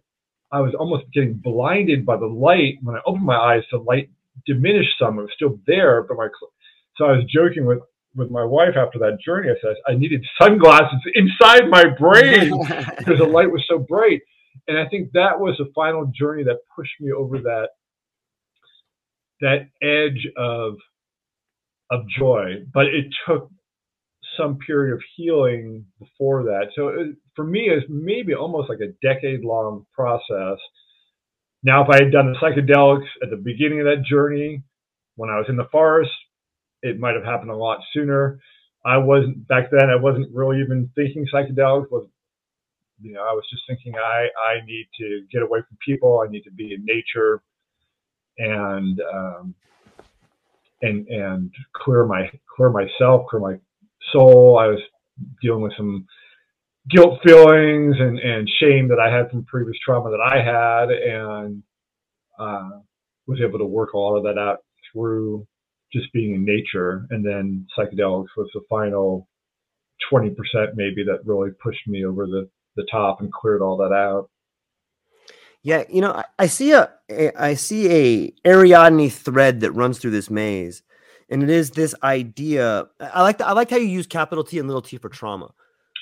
I was almost getting blinded by the light. When I opened my eyes, the light diminished some. It was still there, but my so I was joking with with my wife after that journey. I said I needed sunglasses inside my brain because the light was so bright and I think that was the final journey that pushed me over that that edge of of joy. But it took some period of healing before that. So it, for me, it's maybe almost like a decade long process. Now, if I had done the psychedelics at the beginning of that journey, when I was in the forest, it might have happened a lot sooner. I wasn't back then. I wasn't really even thinking psychedelics. was you know, I was just thinking I, I need to get away from people. I need to be in nature and, um, and, and clear my, clear myself, clear my soul. I was dealing with some guilt feelings and, and shame that I had from previous trauma that I had and, uh, was able to work a lot of that out through just being in nature. And then psychedelics was the final 20% maybe that really pushed me over the, the top and cleared all that out. Yeah, you know, I, I see a, a I see a Ariadne thread that runs through this maze, and it is this idea. I like the, I like how you use capital T and little t for trauma,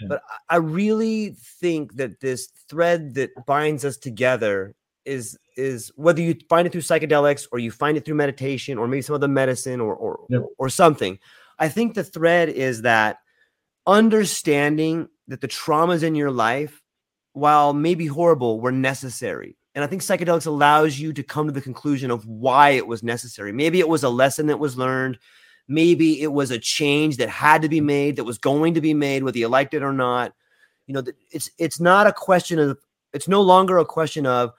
yeah. but I really think that this thread that binds us together is is whether you find it through psychedelics or you find it through meditation or maybe some other medicine or or, yeah. or something. I think the thread is that understanding that the traumas in your life, while maybe horrible, were necessary. And I think psychedelics allows you to come to the conclusion of why it was necessary. Maybe it was a lesson that was learned. Maybe it was a change that had to be made, that was going to be made, whether you liked it or not. You know, it's it's not a question of it's no longer a question of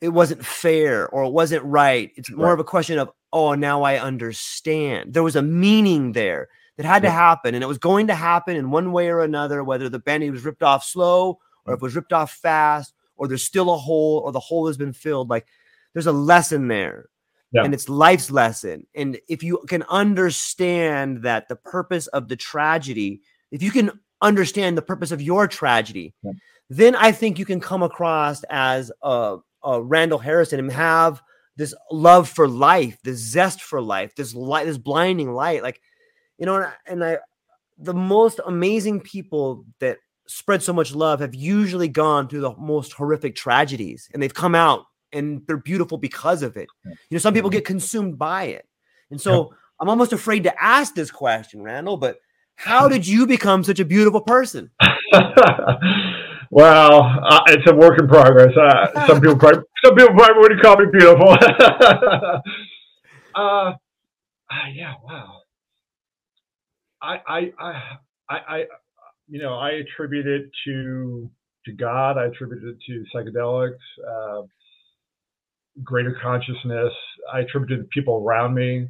it wasn't fair or it wasn't right. It's more right. of a question of, oh, now I understand. There was a meaning there that had to happen, and it was going to happen in one way or another, whether the band was ripped off slow or mm. if it was ripped off fast, or there's still a hole, or the hole has been filled. Like there's a lesson there. Yeah. And it's life's lesson. And if you can understand that the purpose of the tragedy, if you can understand the purpose of your tragedy, yeah. then I think you can come across as a, a Randall Harrison and have this love for life, this zest for life, this light, this blinding light. Like, you know, and I, the most amazing people that spread so much love have usually gone through the most horrific tragedies and they've come out and they're beautiful because of it. You know, some people get consumed by it. And so yeah. I'm almost afraid to ask this question, Randall, but how did you become such a beautiful person? well, uh, it's a work in progress. Uh, some people probably, some people probably wouldn't call me beautiful. uh, yeah, wow. I, I, I, you know, I attribute it to to God. I attribute it to psychedelics, uh, greater consciousness. I attribute it to people around me.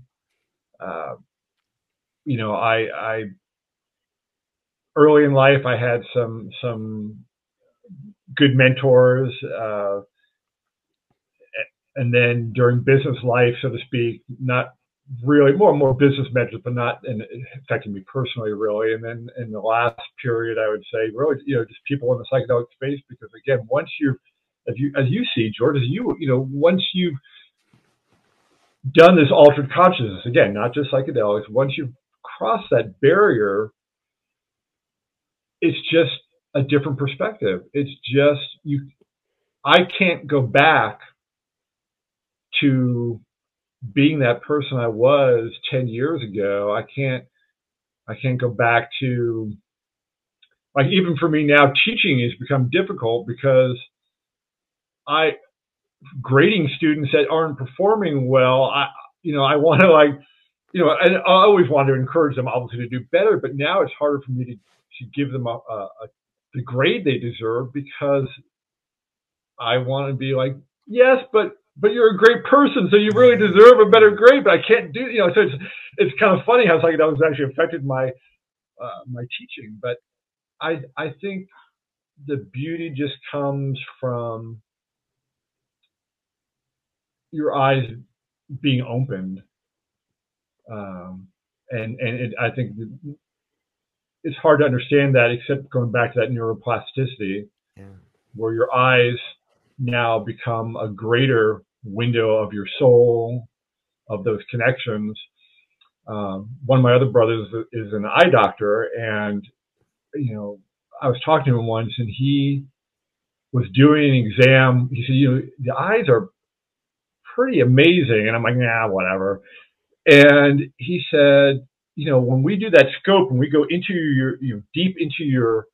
Uh, you know, I, I early in life I had some some good mentors, uh, and then during business life, so to speak, not really more and more business mentors, but not in, affecting me personally, really. And then in the last period, I would say, really, you know, just people in the psychedelic space, because again, once you, as you as you see, George, as you you know, once you've done this altered consciousness, again, not just psychedelics, once you've crossed that barrier, it's just a different perspective. It's just you. I can't go back to being that person I was 10 years ago, I can't, I can't go back to, like, even for me now, teaching has become difficult because I, grading students that aren't performing well, I, you know, I want to like, you know, and I always want to encourage them obviously to do better, but now it's harder for me to, to give them a, a, a the grade they deserve because I want to be like, yes, but but you're a great person, so you really deserve a better grade. But I can't do, you know. So it's it's kind of funny how psychedelics actually affected my uh, my teaching. But I I think the beauty just comes from your eyes being opened, um, and and it, I think it's hard to understand that except going back to that neuroplasticity, yeah. where your eyes now become a greater window of your soul, of those connections. Um, one of my other brothers is an eye doctor, and you know, I was talking to him once, and he was doing an exam. He said, "You know, the eyes are pretty amazing," and I'm like, "Nah, whatever." And he said, "You know, when we do that scope and we go into your, you know, deep into your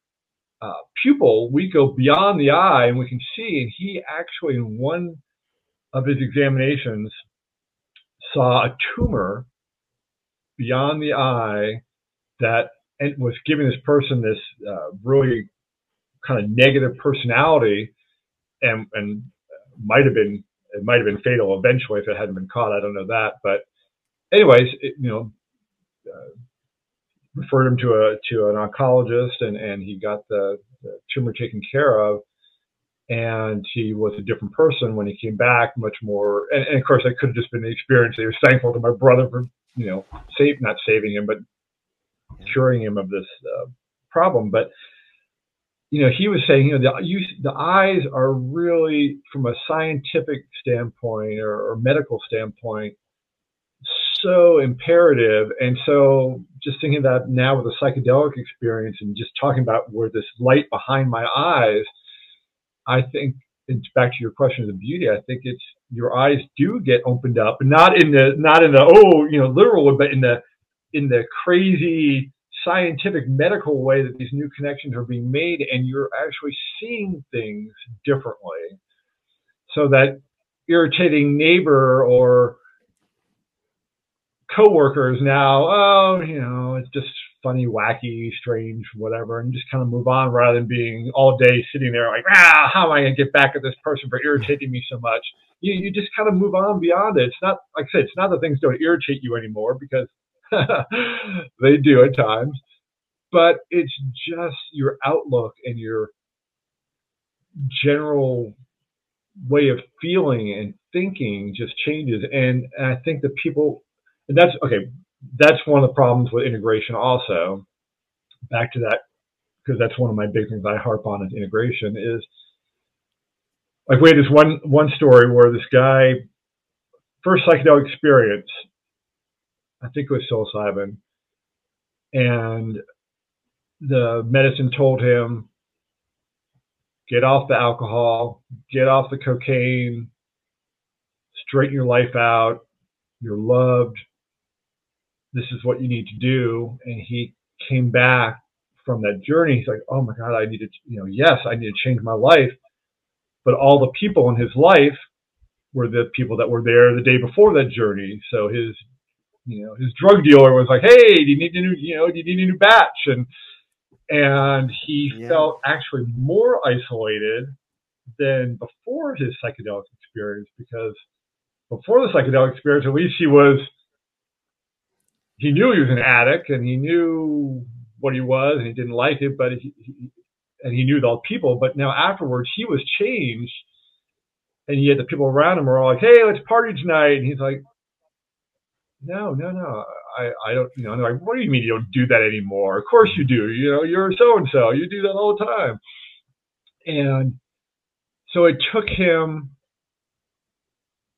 uh, pupil, we go beyond the eye and we can see. And he actually, in one of his examinations, saw a tumor beyond the eye that and was giving this person this uh, really kind of negative personality and, and might have been it might have been fatal eventually if it hadn't been caught. I don't know that, but anyways, it, you know, uh, referred him to a to an oncologist, and and he got the, the tumor taken care of. And he was a different person when he came back, much more. And, and of course, that could have just been the experience. He was thankful to my brother for, you know, save not saving him, but curing him of this uh, problem. But you know, he was saying, you know, the you, the eyes are really, from a scientific standpoint or, or medical standpoint, so imperative. And so just thinking that now with a psychedelic experience and just talking about where this light behind my eyes, I think it's back to your question of the beauty. I think it's your eyes do get opened up, not in the not in the oh you know literal, but in the in the crazy scientific medical way that these new connections are being made, and you're actually seeing things differently. So that irritating neighbor or coworkers now, oh, you know, it's just funny, wacky, strange, whatever, and just kind of move on rather than being all day sitting there like, ah, how am I going to get back at this person for irritating me so much? You, you just kind of move on beyond it. It's not, like I said, it's not that things don't irritate you anymore because they do at times, but it's just your outlook and your general way of feeling and thinking just changes. And, and I think that people, and that's okay. That's one of the problems with integration. Also, back to that because that's one of my big things I harp on is integration. Is like we had this one one story where this guy first psychedelic experience, I think it was psilocybin, and the medicine told him get off the alcohol, get off the cocaine, straighten your life out. You're loved. This is what you need to do. And he came back from that journey. He's like, oh my God, I need to, you know, yes, I need to change my life. But all the people in his life were the people that were there the day before that journey. So his, you know, his drug dealer was like, hey, do you need a new, you know, do you need a new batch? And and he yeah. felt actually more isolated than before his psychedelic experience because before the psychedelic experience, at least he was he knew he was an addict and he knew what he was and he didn't like it, but he, he and he knew the people. But now afterwards, he was changed, and yet the people around him were all like, "Hey, let's party tonight," and he's like, "No, no, no, I, I don't, you know, and they're like, what do you mean you don't do that anymore? Of course you do. You know, you're so and so. You do that all the time. And so it took him,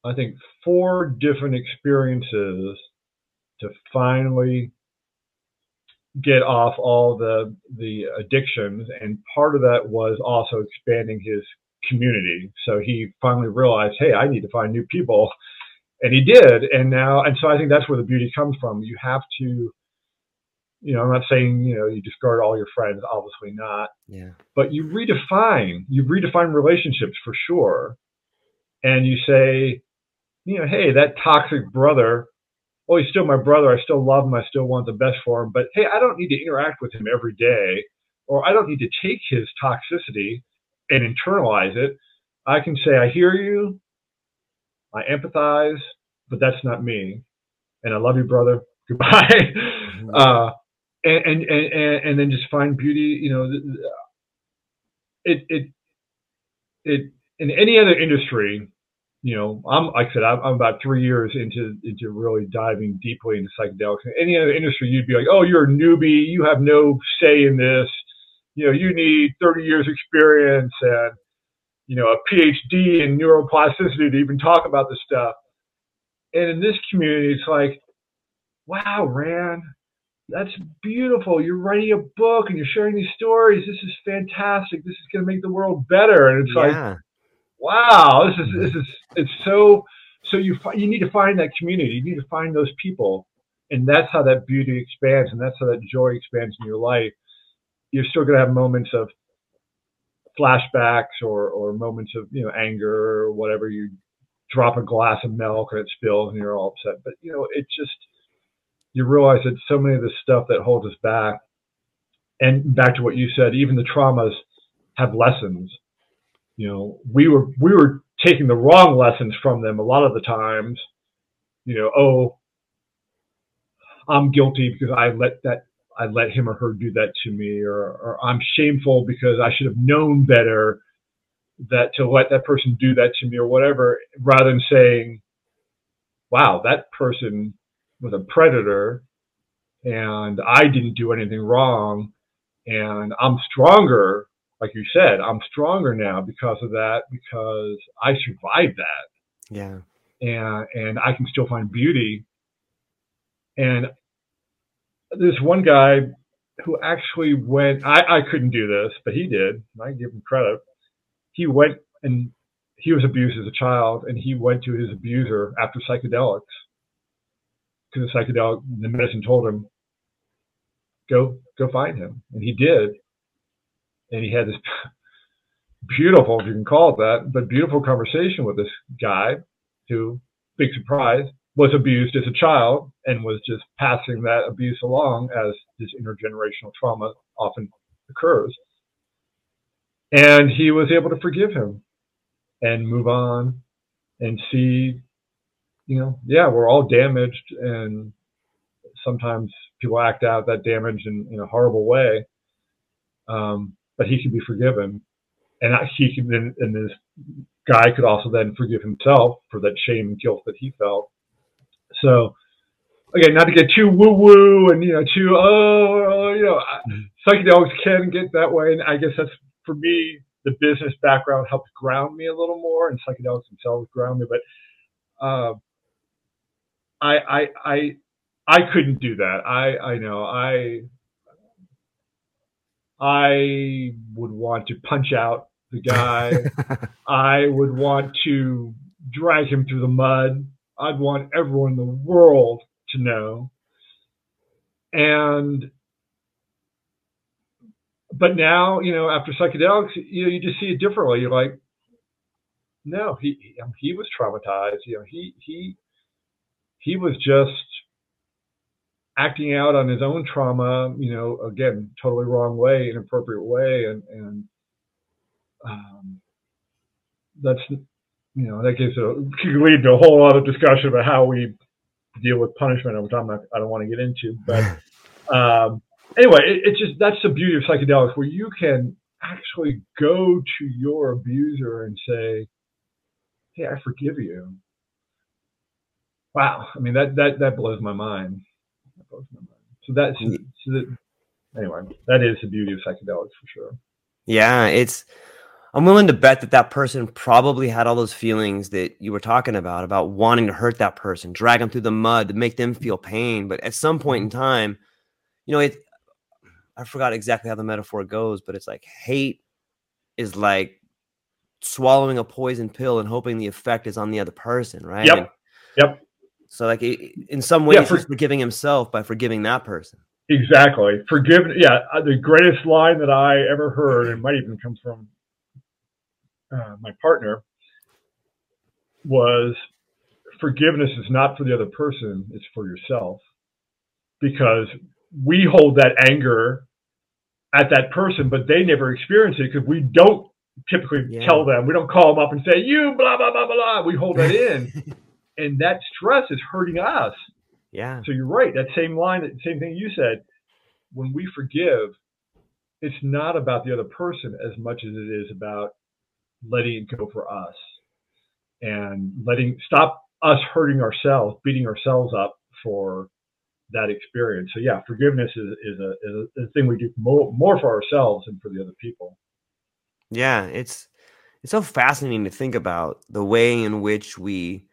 I think, four different experiences to finally get off all the the addictions. And part of that was also expanding his community. So he finally realized hey i need to find new people. And he did. And now and so i think that's where the beauty comes from. You have to you know i'm not saying you know you discard all your friends obviously not. Yeah. But you redefine you redefine relationships for sure. And you say you know hey that toxic brother oh he's still my brother i still love him i still want the best for him but hey i don't need to interact with him every day or i don't need to take his toxicity and internalize it i can say i hear you I empathize, but that's not me. And I love you, brother. Goodbye. Mm-hmm. Uh, and, and, and, and then just find beauty, you know, it, it, it, in any other industry, you know, I'm like I said, I'm, I'm, about three years into into really diving deeply into psychedelics. In any other industry, you'd be like, oh, you're a newbie, you have no say in this. You know, you need 30 years experience and you know, a PhD in neuroplasticity to even talk about this stuff. And in this community, it's like, wow, Rand, that's beautiful. You're writing a book and you're sharing these stories. This is fantastic. This is going to make the world better. And it's yeah. like, wow, this is this is it's so so you you need to find that community. You need to find those people, and that's how that beauty expands, and that's how that joy expands in your life. You're still going to have moments of flashbacks or, or moments of you know anger or whatever you drop a glass of milk and it spills and you're all upset but you know it just you realize that so many of the stuff that holds us back and back to what you said even the traumas have lessons you know we were we were taking the wrong lessons from them a lot of the times you know oh i'm guilty because i let that I let him or her do that to me, or, or I'm shameful because I should have known better that to let that person do that to me or whatever, rather than saying, wow, that person was a predator and I didn't do anything wrong and I'm stronger, like you said, I'm stronger now because of that, because I survived that. Yeah. And and I can still find beauty. And there's one guy who actually went. I, I couldn't do this, but he did. I give him credit. He went and he was abused as a child, and he went to his abuser after psychedelics because the psychedelic the medicine told him go go find him, and he did. And he had this beautiful, if you can call it that, but beautiful conversation with this guy who, big surprise, was abused as a child and was just passing that abuse along as this intergenerational trauma often occurs. And he was able to forgive him and move on and see, you know, yeah, we're all damaged and sometimes people act out that damage in, in a horrible way. Um, but he could be forgiven. and that he could then and this guy could also then forgive himself for that shame and guilt that he felt. So again, not to get too woo woo and you know too oh, oh you know psychedelics can get that way, and I guess that's for me the business background helps ground me a little more, and psychedelics themselves ground me. But uh, I I I I couldn't do that. I I know I I would want to punch out the guy. I would want to drag him through the mud. I'd want everyone in the world to know. And but now, you know, after psychedelics, you know, you just see it differently. You're like, no, he he was traumatized. You know, he he he was just acting out on his own trauma. You know, again, totally wrong way, inappropriate way, and and um, that's you know that gives a could lead to a whole lot of discussion about how we deal with punishment, which I'm not, I don't want to get into. But um, anyway, it, it's just that's the beauty of psychedelics, where you can actually go to your abuser and say, "Hey, I forgive you." Wow, I mean that that that blows my mind. Blows my mind. So that's so that, anyway, that is the beauty of psychedelics for sure. Yeah, it's I'm willing to bet that that person probably had all those feelings that you were talking about, about wanting to hurt that person, drag them through the mud to make them feel pain. But at some point in mm-hmm. time, you know, it, I forgot exactly how the metaphor goes, but it's like hate is like swallowing a poison pill and hoping the effect is on the other person, right? Yep. And yep. So, like, in some ways, yeah, for, he's forgiving himself by forgiving that person. Exactly. Forgive. Yeah. Uh, the greatest line that I ever heard, and might even come from uh, my partner was forgiveness is not for the other person, it's for yourself. Because we hold that anger at that person, but they never experience it because we don't typically yeah. tell them. We don't call them up and say, you blah, blah, blah, blah, blah. We hold that in. And that stress is hurting us. Yeah. So you're right. That same line, that same thing you said, when we forgive, it's not about the other person as much as it is about letting it go for us and letting stop us hurting ourselves, beating ourselves up for that experience. So yeah, forgiveness is, is, a, is a, thing we do more, more for ourselves than for the other people. Yeah, it's it's so fascinating to think about the way in which we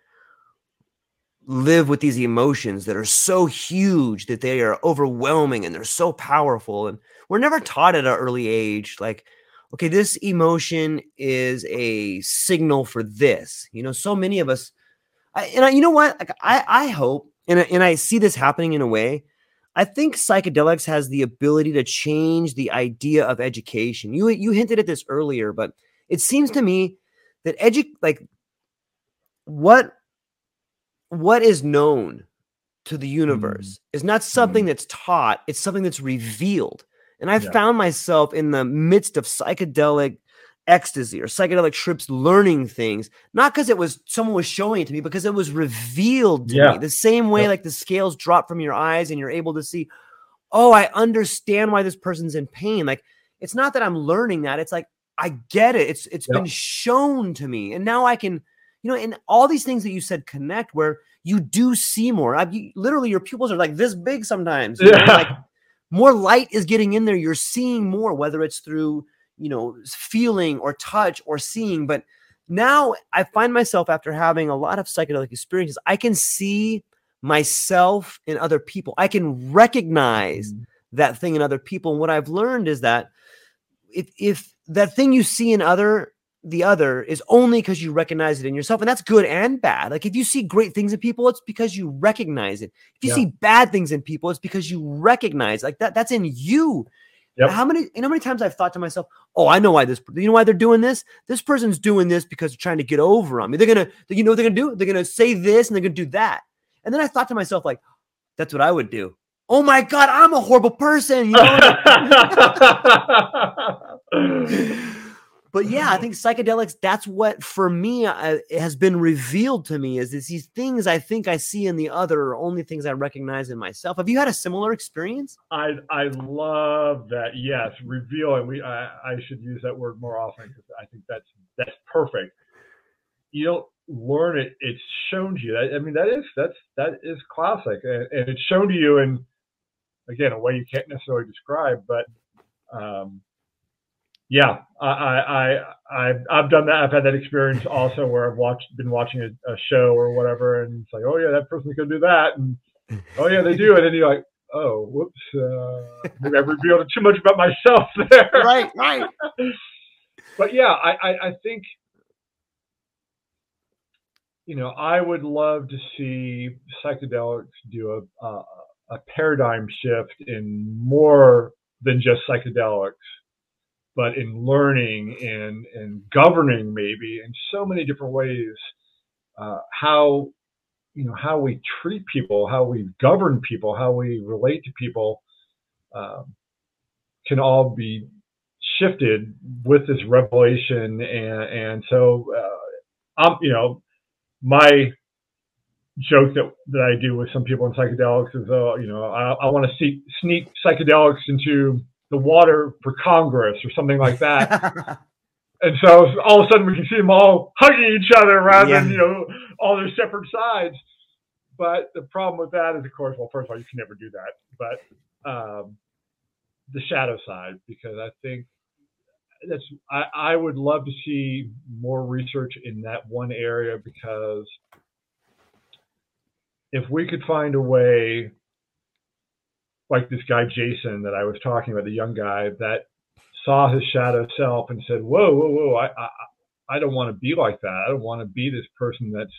live with these emotions that are so huge that they are overwhelming and they're so powerful and we're never taught at an early age like okay, this emotion is a signal for this. You know, so many of us, I, and I, you know what? Like, I, I hope, and, and I see this happening in a way. I think psychedelics has the ability to change the idea of education. You you hinted at this earlier, but it seems to me that edu like what what is known to the universe mm. is not something mm. that's taught; it's something that's revealed. And I yeah. found myself in the midst of psychedelic ecstasy or psychedelic trips learning things, not because it was someone was showing it to me, because it was revealed to yeah. me. The same way, yeah. like the scales drop from your eyes and you're able to see, oh, I understand why this person's in pain. Like it's not that I'm learning that, it's like I get it. It's it's been shown to me. And now I can, you know, and all these things that you said connect where you do see more. I you, literally your pupils are like this big sometimes. yeah. Know? Like more light is getting in there. You're seeing more, whether it's through, you know, feeling or touch or seeing. But now I find myself after having a lot of psychedelic experiences, I can see myself in other people. I can recognize mm-hmm. that thing in other people. And what I've learned is that if if that thing you see in other the other is only because you recognize it in yourself. And that's good and bad. Like if you see great things in people, it's because you recognize it. If you yeah. see bad things in people, it's because you recognize like that. That's in you. Yep. How many, you know, how many times I've thought to myself, oh, I know why this, you know, why they're doing this? This person's doing this because they're trying to get over on me. They're going to, you know, what they're going to do? They're going to say this and they're going to do that. And then I thought to myself, like, that's what I would do. Oh my God, I'm a horrible person. You know? but yeah, I think psychedelics. That's what for me uh, has been revealed to me is, these things I think I see in the other are only things I recognize in myself. Have you had a similar experience? I I love that. Yes, reveal, and we I, I should use that word more often because I think that's that's perfect. You don't learn it; it's shown to you. I, I mean, that is that's that is classic, and, and, it's shown to you in again a way you can't necessarily describe, but. Um, yeah, I, I, I, I've done that. I've had that experience also where I've watched, been watching a, a show or whatever, and it's like, oh yeah, that person's gonna do that, and oh yeah, they do and then you're like, oh, whoops, uh, maybe I've revealed too much about myself there. Right, right. but yeah, I, I, I think, you know, I would love to see psychedelics do a, a, a paradigm shift in more than just psychedelics but in learning and, and governing maybe in so many different ways uh, how you know how we treat people how we govern people how we relate to people um, can all be shifted with this revelation and and so uh, I'm you know my joke that, that I do with some people in psychedelics is, oh, you know, I, I want to sneak psychedelics into the water for Congress or something like that. and so all of a sudden we can see them all hugging each other rather yeah. than, you know, all their separate sides. But the problem with that is, of course, well, first of all, you can never do that. But um, the shadow side, because I think that's, I, I would love to see more research in that one area because if we could find a way like this guy Jason that I was talking about, the young guy that saw his shadow self and said, "Whoa, whoa, whoa! I, I, I don't want to be like that. I don't want to be this person that's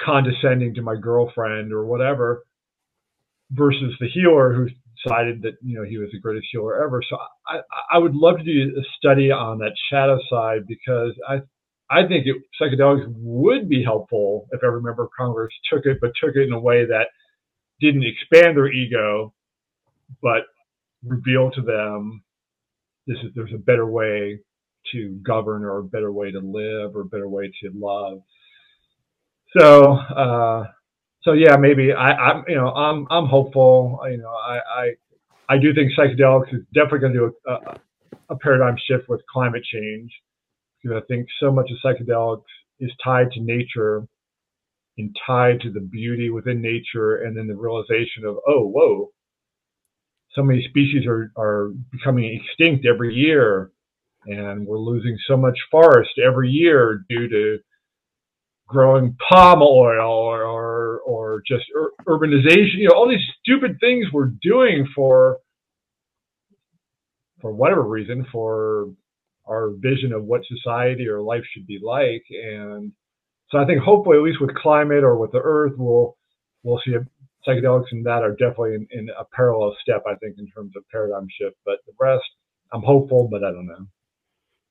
condescending to my girlfriend or whatever." Versus the healer who decided that you know he was the greatest healer ever. So I, I would love to do a study on that shadow side because I I think it, psychedelics would be helpful if every member of Congress took it, but took it in a way that didn't expand their ego, but reveal to them this is there's a better way to govern or a better way to live or a better way to love. So uh, so yeah, maybe I, I'm you know I'm I'm hopeful. You know I I, I do think psychedelics is definitely going to do a, a, a paradigm shift with climate change because I think so much of psychedelics is tied to nature and tied to the beauty within nature and then the realization of, oh, whoa, so many species are, are becoming extinct every year and we're losing so much forest every year due to growing palm oil or, or, or just ur- urbanization, you know, all these stupid things we're doing for, for whatever reason, for our vision of what society or life should be like. And so I think hopefully, at least with climate or with the Earth, we'll we'll see psychedelics and that are definitely in, in a parallel step. I think in terms of paradigm shift. But the rest, I'm hopeful, but I don't know.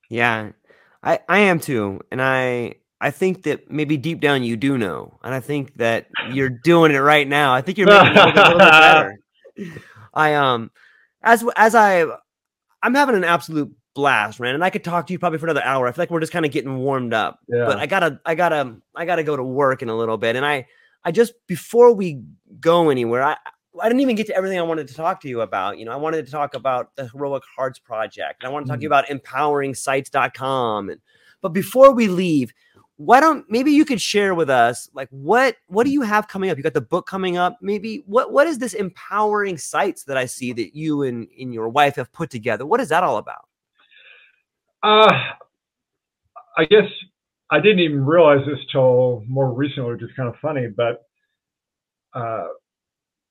Yeah, I I am too, and I I think that maybe deep down you do know, and I think that you're doing it right now. I think you're making it a little bit better. I um, as as I, I'm having an absolute blast, man. And I could talk to you probably for another hour. I feel like we're just kind of getting warmed up. Yeah. But I gotta, I gotta, I gotta go to work in a little bit. And I, I just before we go anywhere, I, I didn't even get to everything I wanted to talk to you about. You know, I wanted to talk about the Heroic Hearts Project, and I want to talk mm-hmm. to you mm. about empoweringsites.com. And but before we leave, why don't maybe you could share with us like what what do you have coming up? You got the book coming up. Maybe what what is this empowering sites that I see that you and, and your wife have put together? What is that all about? Uh, I guess I didn't even realize this till more recently, which is kind of funny. But uh,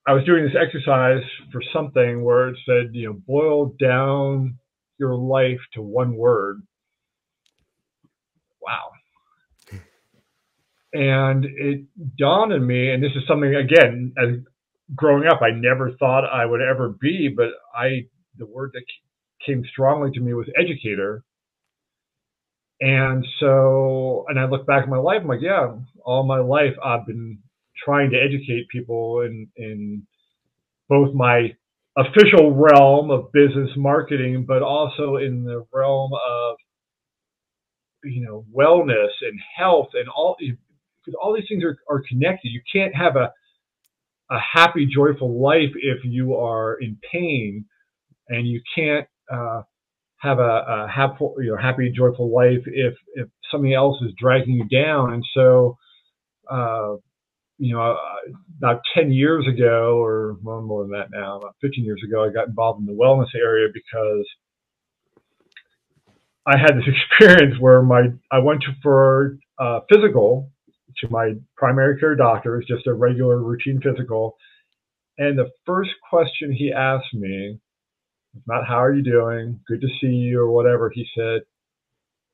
I was doing this exercise for something where it said, you know, boil down your life to one word. Wow. And it dawned on me, and this is something again, as growing up, I never thought I would ever be, but I the word that came strongly to me was educator and so, and I look back at my life, I'm like, yeah, all my life I've been trying to educate people in, in both my official realm of business marketing, but also in the realm of you know wellness and health and all because all these things are, are connected. You can't have a a happy, joyful life if you are in pain, and you can't uh, have a, a happy, you know, happy, joyful life if if something else is dragging you down. And so, uh, you know, uh, about 10 years ago, or well, more than that now, about 15 years ago, I got involved in the wellness area because I had this experience where my I went to for uh, physical to my primary care doctor. It's just a regular routine physical, and the first question he asked me, not how are you doing, good to see you, or whatever. He said,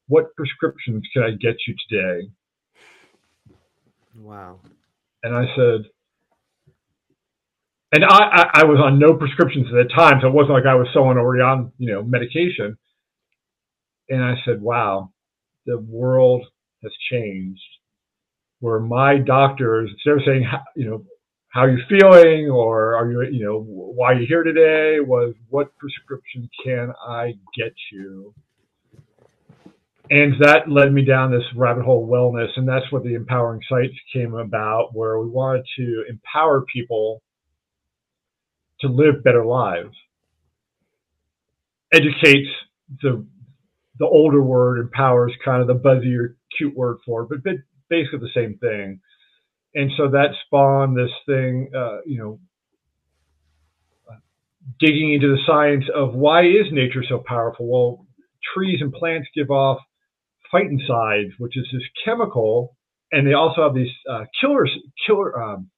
"What prescriptions can I get you today?" Wow. And I said, and I, I, I, was on no prescriptions at the time, so it wasn't like I was someone already on, you know, medication. And I said, wow, the world has changed. Where my doctors, instead of saying, you know, how are you feeling? Or are you, you know, why are you here today, was what prescription can I get you? and that led me down this rabbit hole wellness and that's what the empowering sites came about where we wanted to empower people to live better lives. Educates the the older word empowers kind of the buzzier cute word for it but basically the same thing and so that spawned this thing uh, you know digging into the science of why is nature so powerful well trees and plants give off phytoncides, which is this chemical, and they also have these uh, killer killer. Um,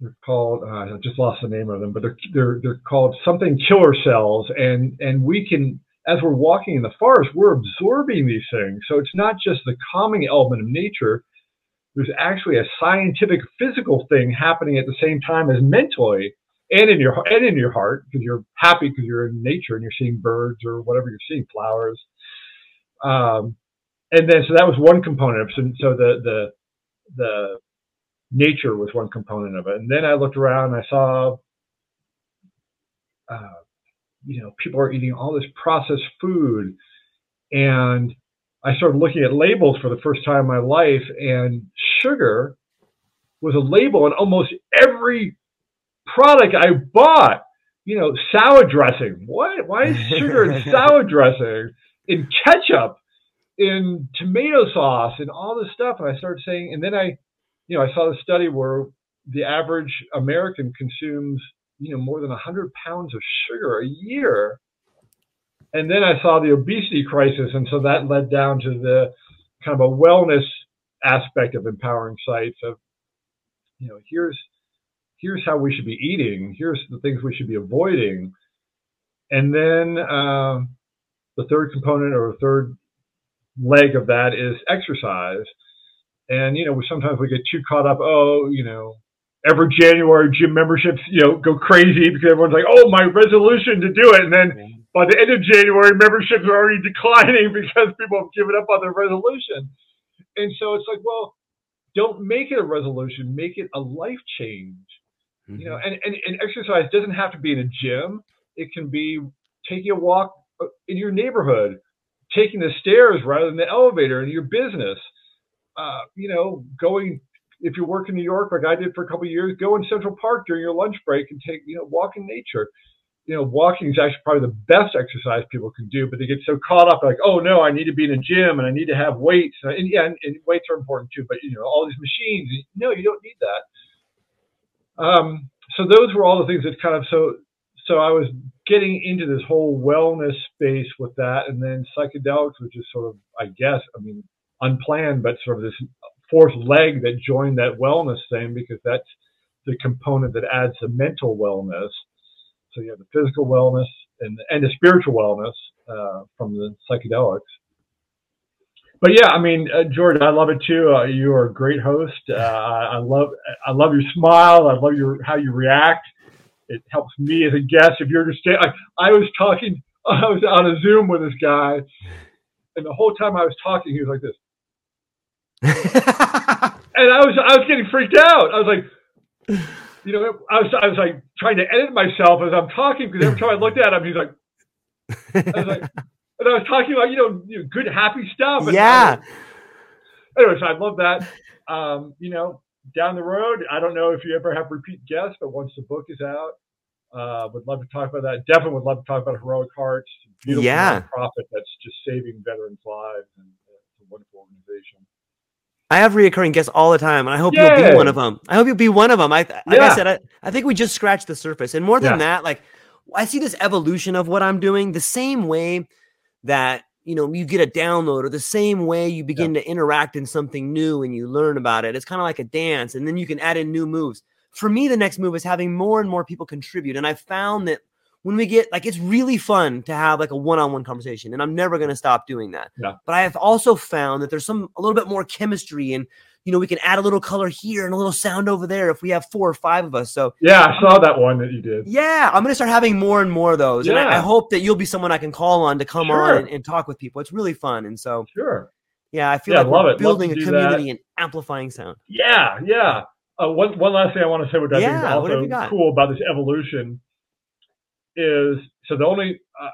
they're called. Uh, I just lost the name of them, but they're they're they're called something killer cells, and and we can. As we're walking in the forest, we're absorbing these things. So it's not just the calming element of nature. There's actually a scientific, physical thing happening at the same time as mentally and in your and in your heart because you're happy because you're in nature and you're seeing birds or whatever you're seeing flowers um, and then so that was one component of so, so the the the nature was one component of it and then i looked around and i saw uh, you know people are eating all this processed food and i started looking at labels for the first time in my life and sugar was a label on almost every product I bought. You know, salad dressing. What? Why is sugar in salad dressing? In ketchup, in tomato sauce, and all this stuff. And I started saying, and then I, you know, I saw the study where the average American consumes, you know, more than 100 pounds of sugar a year. And then I saw the obesity crisis, and so that led down to the kind of a wellness aspect of empowering sites of, you know, here's here's how we should be eating, here's the things we should be avoiding. And then uh, the third component or third leg of that is exercise. And, you know, sometimes we get too caught up, oh, you know, every January gym memberships, you know, go crazy because everyone's like, oh, my resolution to do it. And then by the end of January, memberships are already declining because people have given up on their resolution. And so it's like, well, don't make it a resolution, make it a life change. Mm-hmm. You know, mm-hmm. and, and, and exercise doesn't have to be in a gym. It can be taking a walk uh, in your neighborhood, taking the stairs rather than the elevator in your business. Uh, you know, going if you work in New York like I did for a couple of years, go in Central Park during your lunch break and take you know walk in nature. You know, walking is actually probably the best exercise people can do, but they get so caught up like, oh no, I need to be in a gym and I need to have weights, and, and yeah, and, and weights are important too, but you know, all these machines, no, you don't need that um, so those were all the things that kind of so so I was getting into this whole wellness space with that, and then psychedelics, which is sort of I guess I mean unplanned, but sort of this fourth leg that joined that wellness thing because that's the component that adds the mental wellness. So you have the physical wellness and and the spiritual wellness uh, from the psychedelics but yeah, I mean, uh, Jordan, I love it too. Uh, you are a great host. Uh, I love, I love your smile. I love your how you react. It helps me as a guest. If you understand, like I was talking, I was on a Zoom with this guy, and the whole time I was talking, he was like this, and I was, I was getting freaked out. I was like, you know, I was, I was like trying to edit myself as I'm talking because every time I looked at him, he's like, I was like, and I was talking about, you know, you know good, happy stuff. And yeah. I, anyways, I love that. Um, you know, down the road, I don't know if you ever have repeat guests, but once the book is out, uh, would love to talk about that. Definitely would love to talk about Heroic Hearts, beautiful yeah. nonprofit that's just saving veterans' lives, and it's a wonderful organization. I have reoccurring guests all the time, and I hope Yay. you'll be one of them. I hope you'll be one of them. I, like yeah. I said, I, I think we just scratched the surface, and more than yeah. that, like I see this evolution of what I'm doing the same way that you know you get a download or the same way you begin yeah. to interact in something new and you learn about it it's kind of like a dance and then you can add in new moves for me the next move is having more and more people contribute and i found that when we get like it's really fun to have like a one-on-one conversation and i'm never going to stop doing that yeah. but i have also found that there's some a little bit more chemistry and you know, we can add a little color here and a little sound over there if we have four or five of us. So yeah, I saw that one that you did. Yeah, I'm gonna start having more and more of those, yeah. and I, I, hope that you'll be someone I can call on to come sure. on and, and, talk with people. It's really fun, and so sure. Yeah, I feel yeah, like we're it. building a community that. and amplifying sound. Yeah, yeah. Uh, one one last thing I want to say, which I yeah, think is also cool about this evolution, is so the only uh,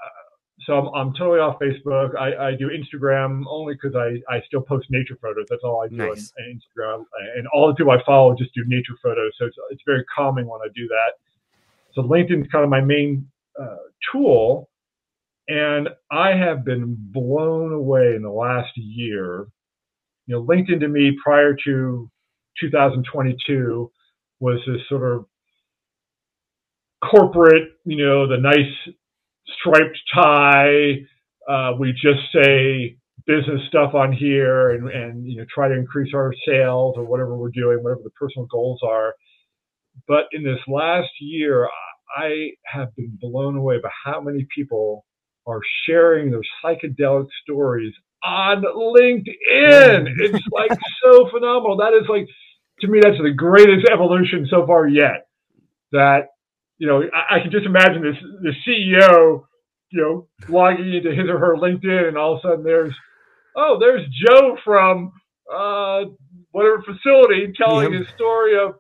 so I'm, I'm totally off Facebook. I, I do Instagram only because I, I still post nature photos. That's all I do nice. on, on, Instagram. And all the people I follow just do nature photos. So it's, it's very calming when I do that. So LinkedIn is kind of my main uh, tool. And I have been blown away in the last year. You know, LinkedIn to me prior to 2022 was this sort of corporate, you know, the nice striped tie. Uh, we just say business stuff on here and, and you know try to increase our sales or whatever we're doing, whatever the personal goals are. But in this last year, I have been blown away by how many people are sharing their psychedelic stories on LinkedIn. It's like so phenomenal. That is like, to me, that's the greatest evolution so far yet. That you know, I, I can just imagine this the CEO, you know, logging into his or her LinkedIn, and all of a sudden there's, oh, there's Joe from uh, whatever facility telling yep. his story of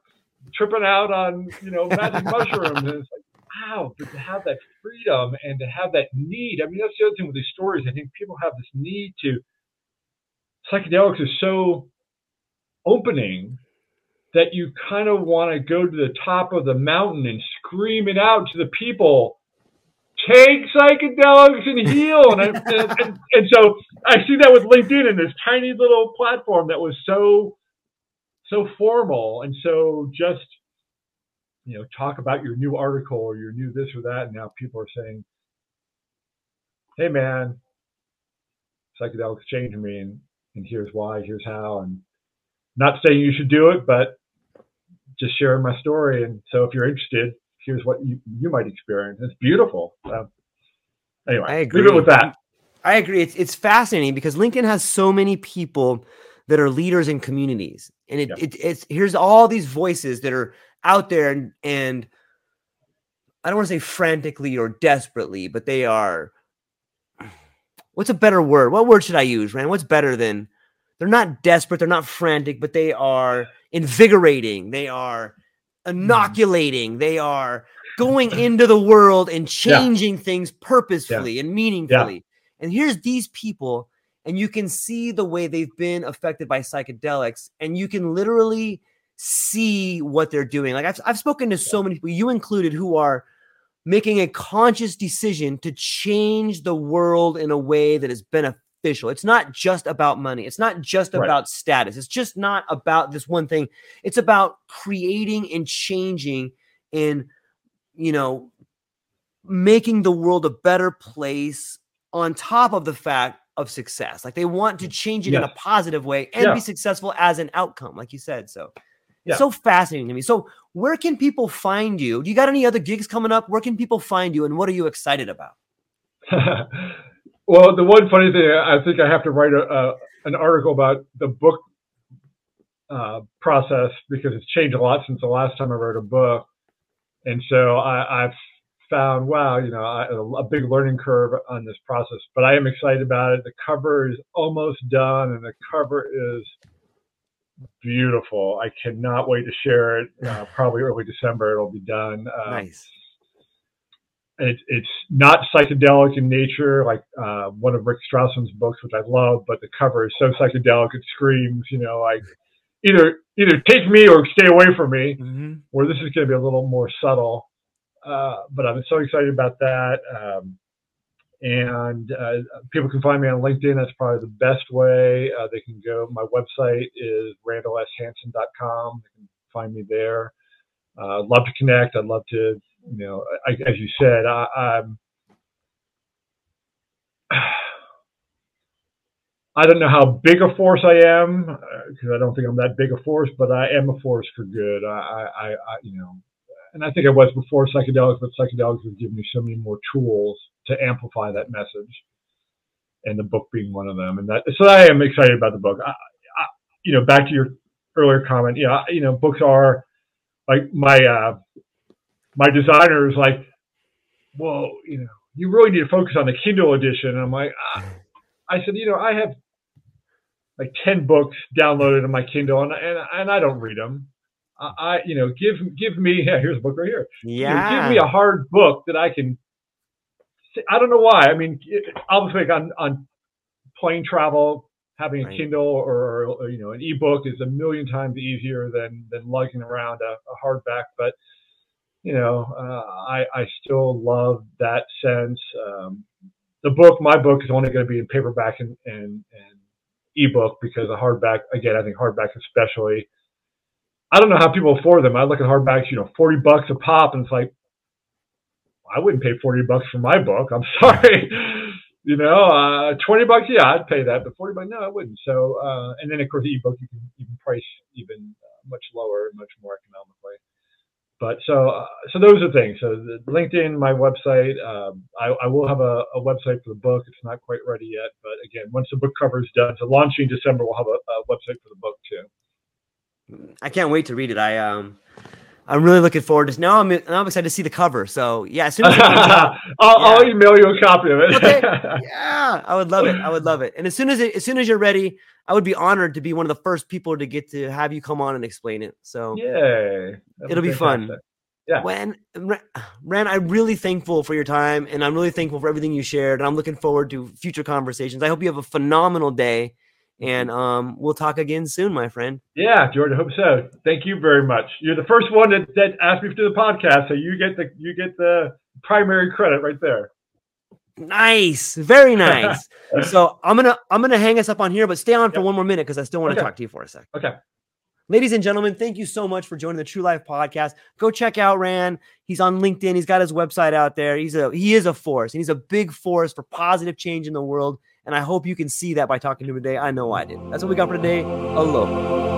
tripping out on you know magic mushrooms, and it's like, wow, but to have that freedom and to have that need. I mean, that's the other thing with these stories. I think people have this need to. Psychedelics is so opening that you kind of want to go to the top of the mountain and scream it out to the people take psychedelics and heal. And, and, and, and, so i see that with linkedin and this tiny little platform that was so so formal and so just you know talk about your new article or your new this or that. And now people are saying hey man psychedelics changed me and, and here's why here's how. And not saying you should do it, but just sharing my story. And so if you're interested, here's what you, you might experience. It's beautiful. Anyway, I agree. leave it with that. I agree. It's, it's fascinating because LinkedIn has so many people that are leaders in communities. And it, it it's here's all these voices that are out there and, and I don't want to say frantically or desperately, but they are what's a better word? What word should I use, Rand? What's better than they're not desperate, they're not frantic, but they are invigorating, they are inoculating, they are going into the world and changing yeah. things purposefully yeah. and meaningfully. Yeah. And here's these people, and you can see the way they've been affected by psychedelics, and you can literally see what they're doing. Like I've, I've spoken to so many people, you included, who are making a conscious decision to change the world in a way that is beneficial official. It's not just about money. It's not just right. about status. It's just not about this one thing. It's about creating and changing and, you know, making the world a better place on top of the fact of success. Like they want to change it in a positive way and yeah. be successful as an outcome, like you said. So yeah. so fascinating to me. So where can people find you? Do you got any other gigs coming up? Where can people find you and what are you excited about? Well, the one funny thing, I think I have to write a, a an article about the book uh, process because it's changed a lot since the last time I wrote a book, and so I, I've found wow, you know, I, a big learning curve on this process. But I am excited about it. The cover is almost done, and the cover is beautiful. I cannot wait to share it. Uh, probably early December, it'll be done. Um, nice. It, it's not psychedelic in nature, like uh, one of Rick Strassman's books, which I love. But the cover is so psychedelic; it screams, you know, like either either take me or stay away from me. Mm-hmm. Where this is going to be a little more subtle. Uh, but I'm so excited about that. Um, and uh, people can find me on LinkedIn. That's probably the best way. Uh, they can go. My website is randallshanson.com. They can find me there. Uh, I'd love to connect. I'd love to, you know, I, as you said, I, I'm. I don't know how big a force I am because uh, I don't think I'm that big a force, but I am a force for good. I, I, I you know, and I think I was before psychedelics, but psychedelics have given me so many more tools to amplify that message, and the book being one of them. And that, so I am excited about the book. I, I, you know, back to your earlier comment, yeah, you know, books are like my uh, my designer is like, well, you know, you really need to focus on the Kindle edition. And I'm like, ah. I said, you know, I have like 10 books downloaded on my Kindle and, and, and I don't read them. I, you know, give give me yeah, here's a book right here. Yeah, you know, give me a hard book that I can. I don't know why. I mean, obviously, on on plane travel, having a right. Kindle or, or, you know an ebook is a million times easier than than lugging around a, a hardback. But you know, uh, I I still love that sense. Um, the book, my book, is only going to be in paperback and and, and ebook because a hardback, again, I think hardback especially I don't know how people afford them. I look at hardbacks, you know, 40 bucks a pop, and it's like, I wouldn't pay 40 bucks for my book. I'm sorry. You know, uh, 20 bucks, yeah, I'd pay that, but 40 bucks, no, I wouldn't. So, uh, and then of course, the ebook you can, can price even uh, much lower, much more economically. But so, uh, so those are things. So LinkedIn, my website, um, I, I, will have a, a, website for the book. It's not quite ready yet, but again, once the book cover is done, so launching December, we'll have a, a website for the book too. I can't wait to read it. I um, I'm really looking forward to. Now I'm now I'm excited to see the cover. So yeah, as soon as I'll, yeah. I'll, email you a copy of it. okay. Yeah, I would love it. I would love it. And as soon as it, as soon as you're ready, I would be honored to be one of the first people to get to have you come on and explain it. So yeah, it'll be fun. Yeah. When Rand, I'm really thankful for your time, and I'm really thankful for everything you shared. And I'm looking forward to future conversations. I hope you have a phenomenal day and um, we'll talk again soon, my friend. Yeah, George, I hope so. Thank you very much. You're the first one that, that asked me to do the podcast, so you get the you get the primary credit right there. Nice, very nice. so I'm gonna I'm gonna hang us up on here, but stay on for yep. one more minute because I still want to okay. talk to you for a sec. Okay. Ladies and gentlemen, thank you so much for joining the True Life podcast. Go check out Rand. He's on LinkedIn. He's got his website out there. He's a he is a force, and he's a big force for positive change in the world. And I hope you can see that by talking to him today. I know I did. That's what we got for today. Aloha.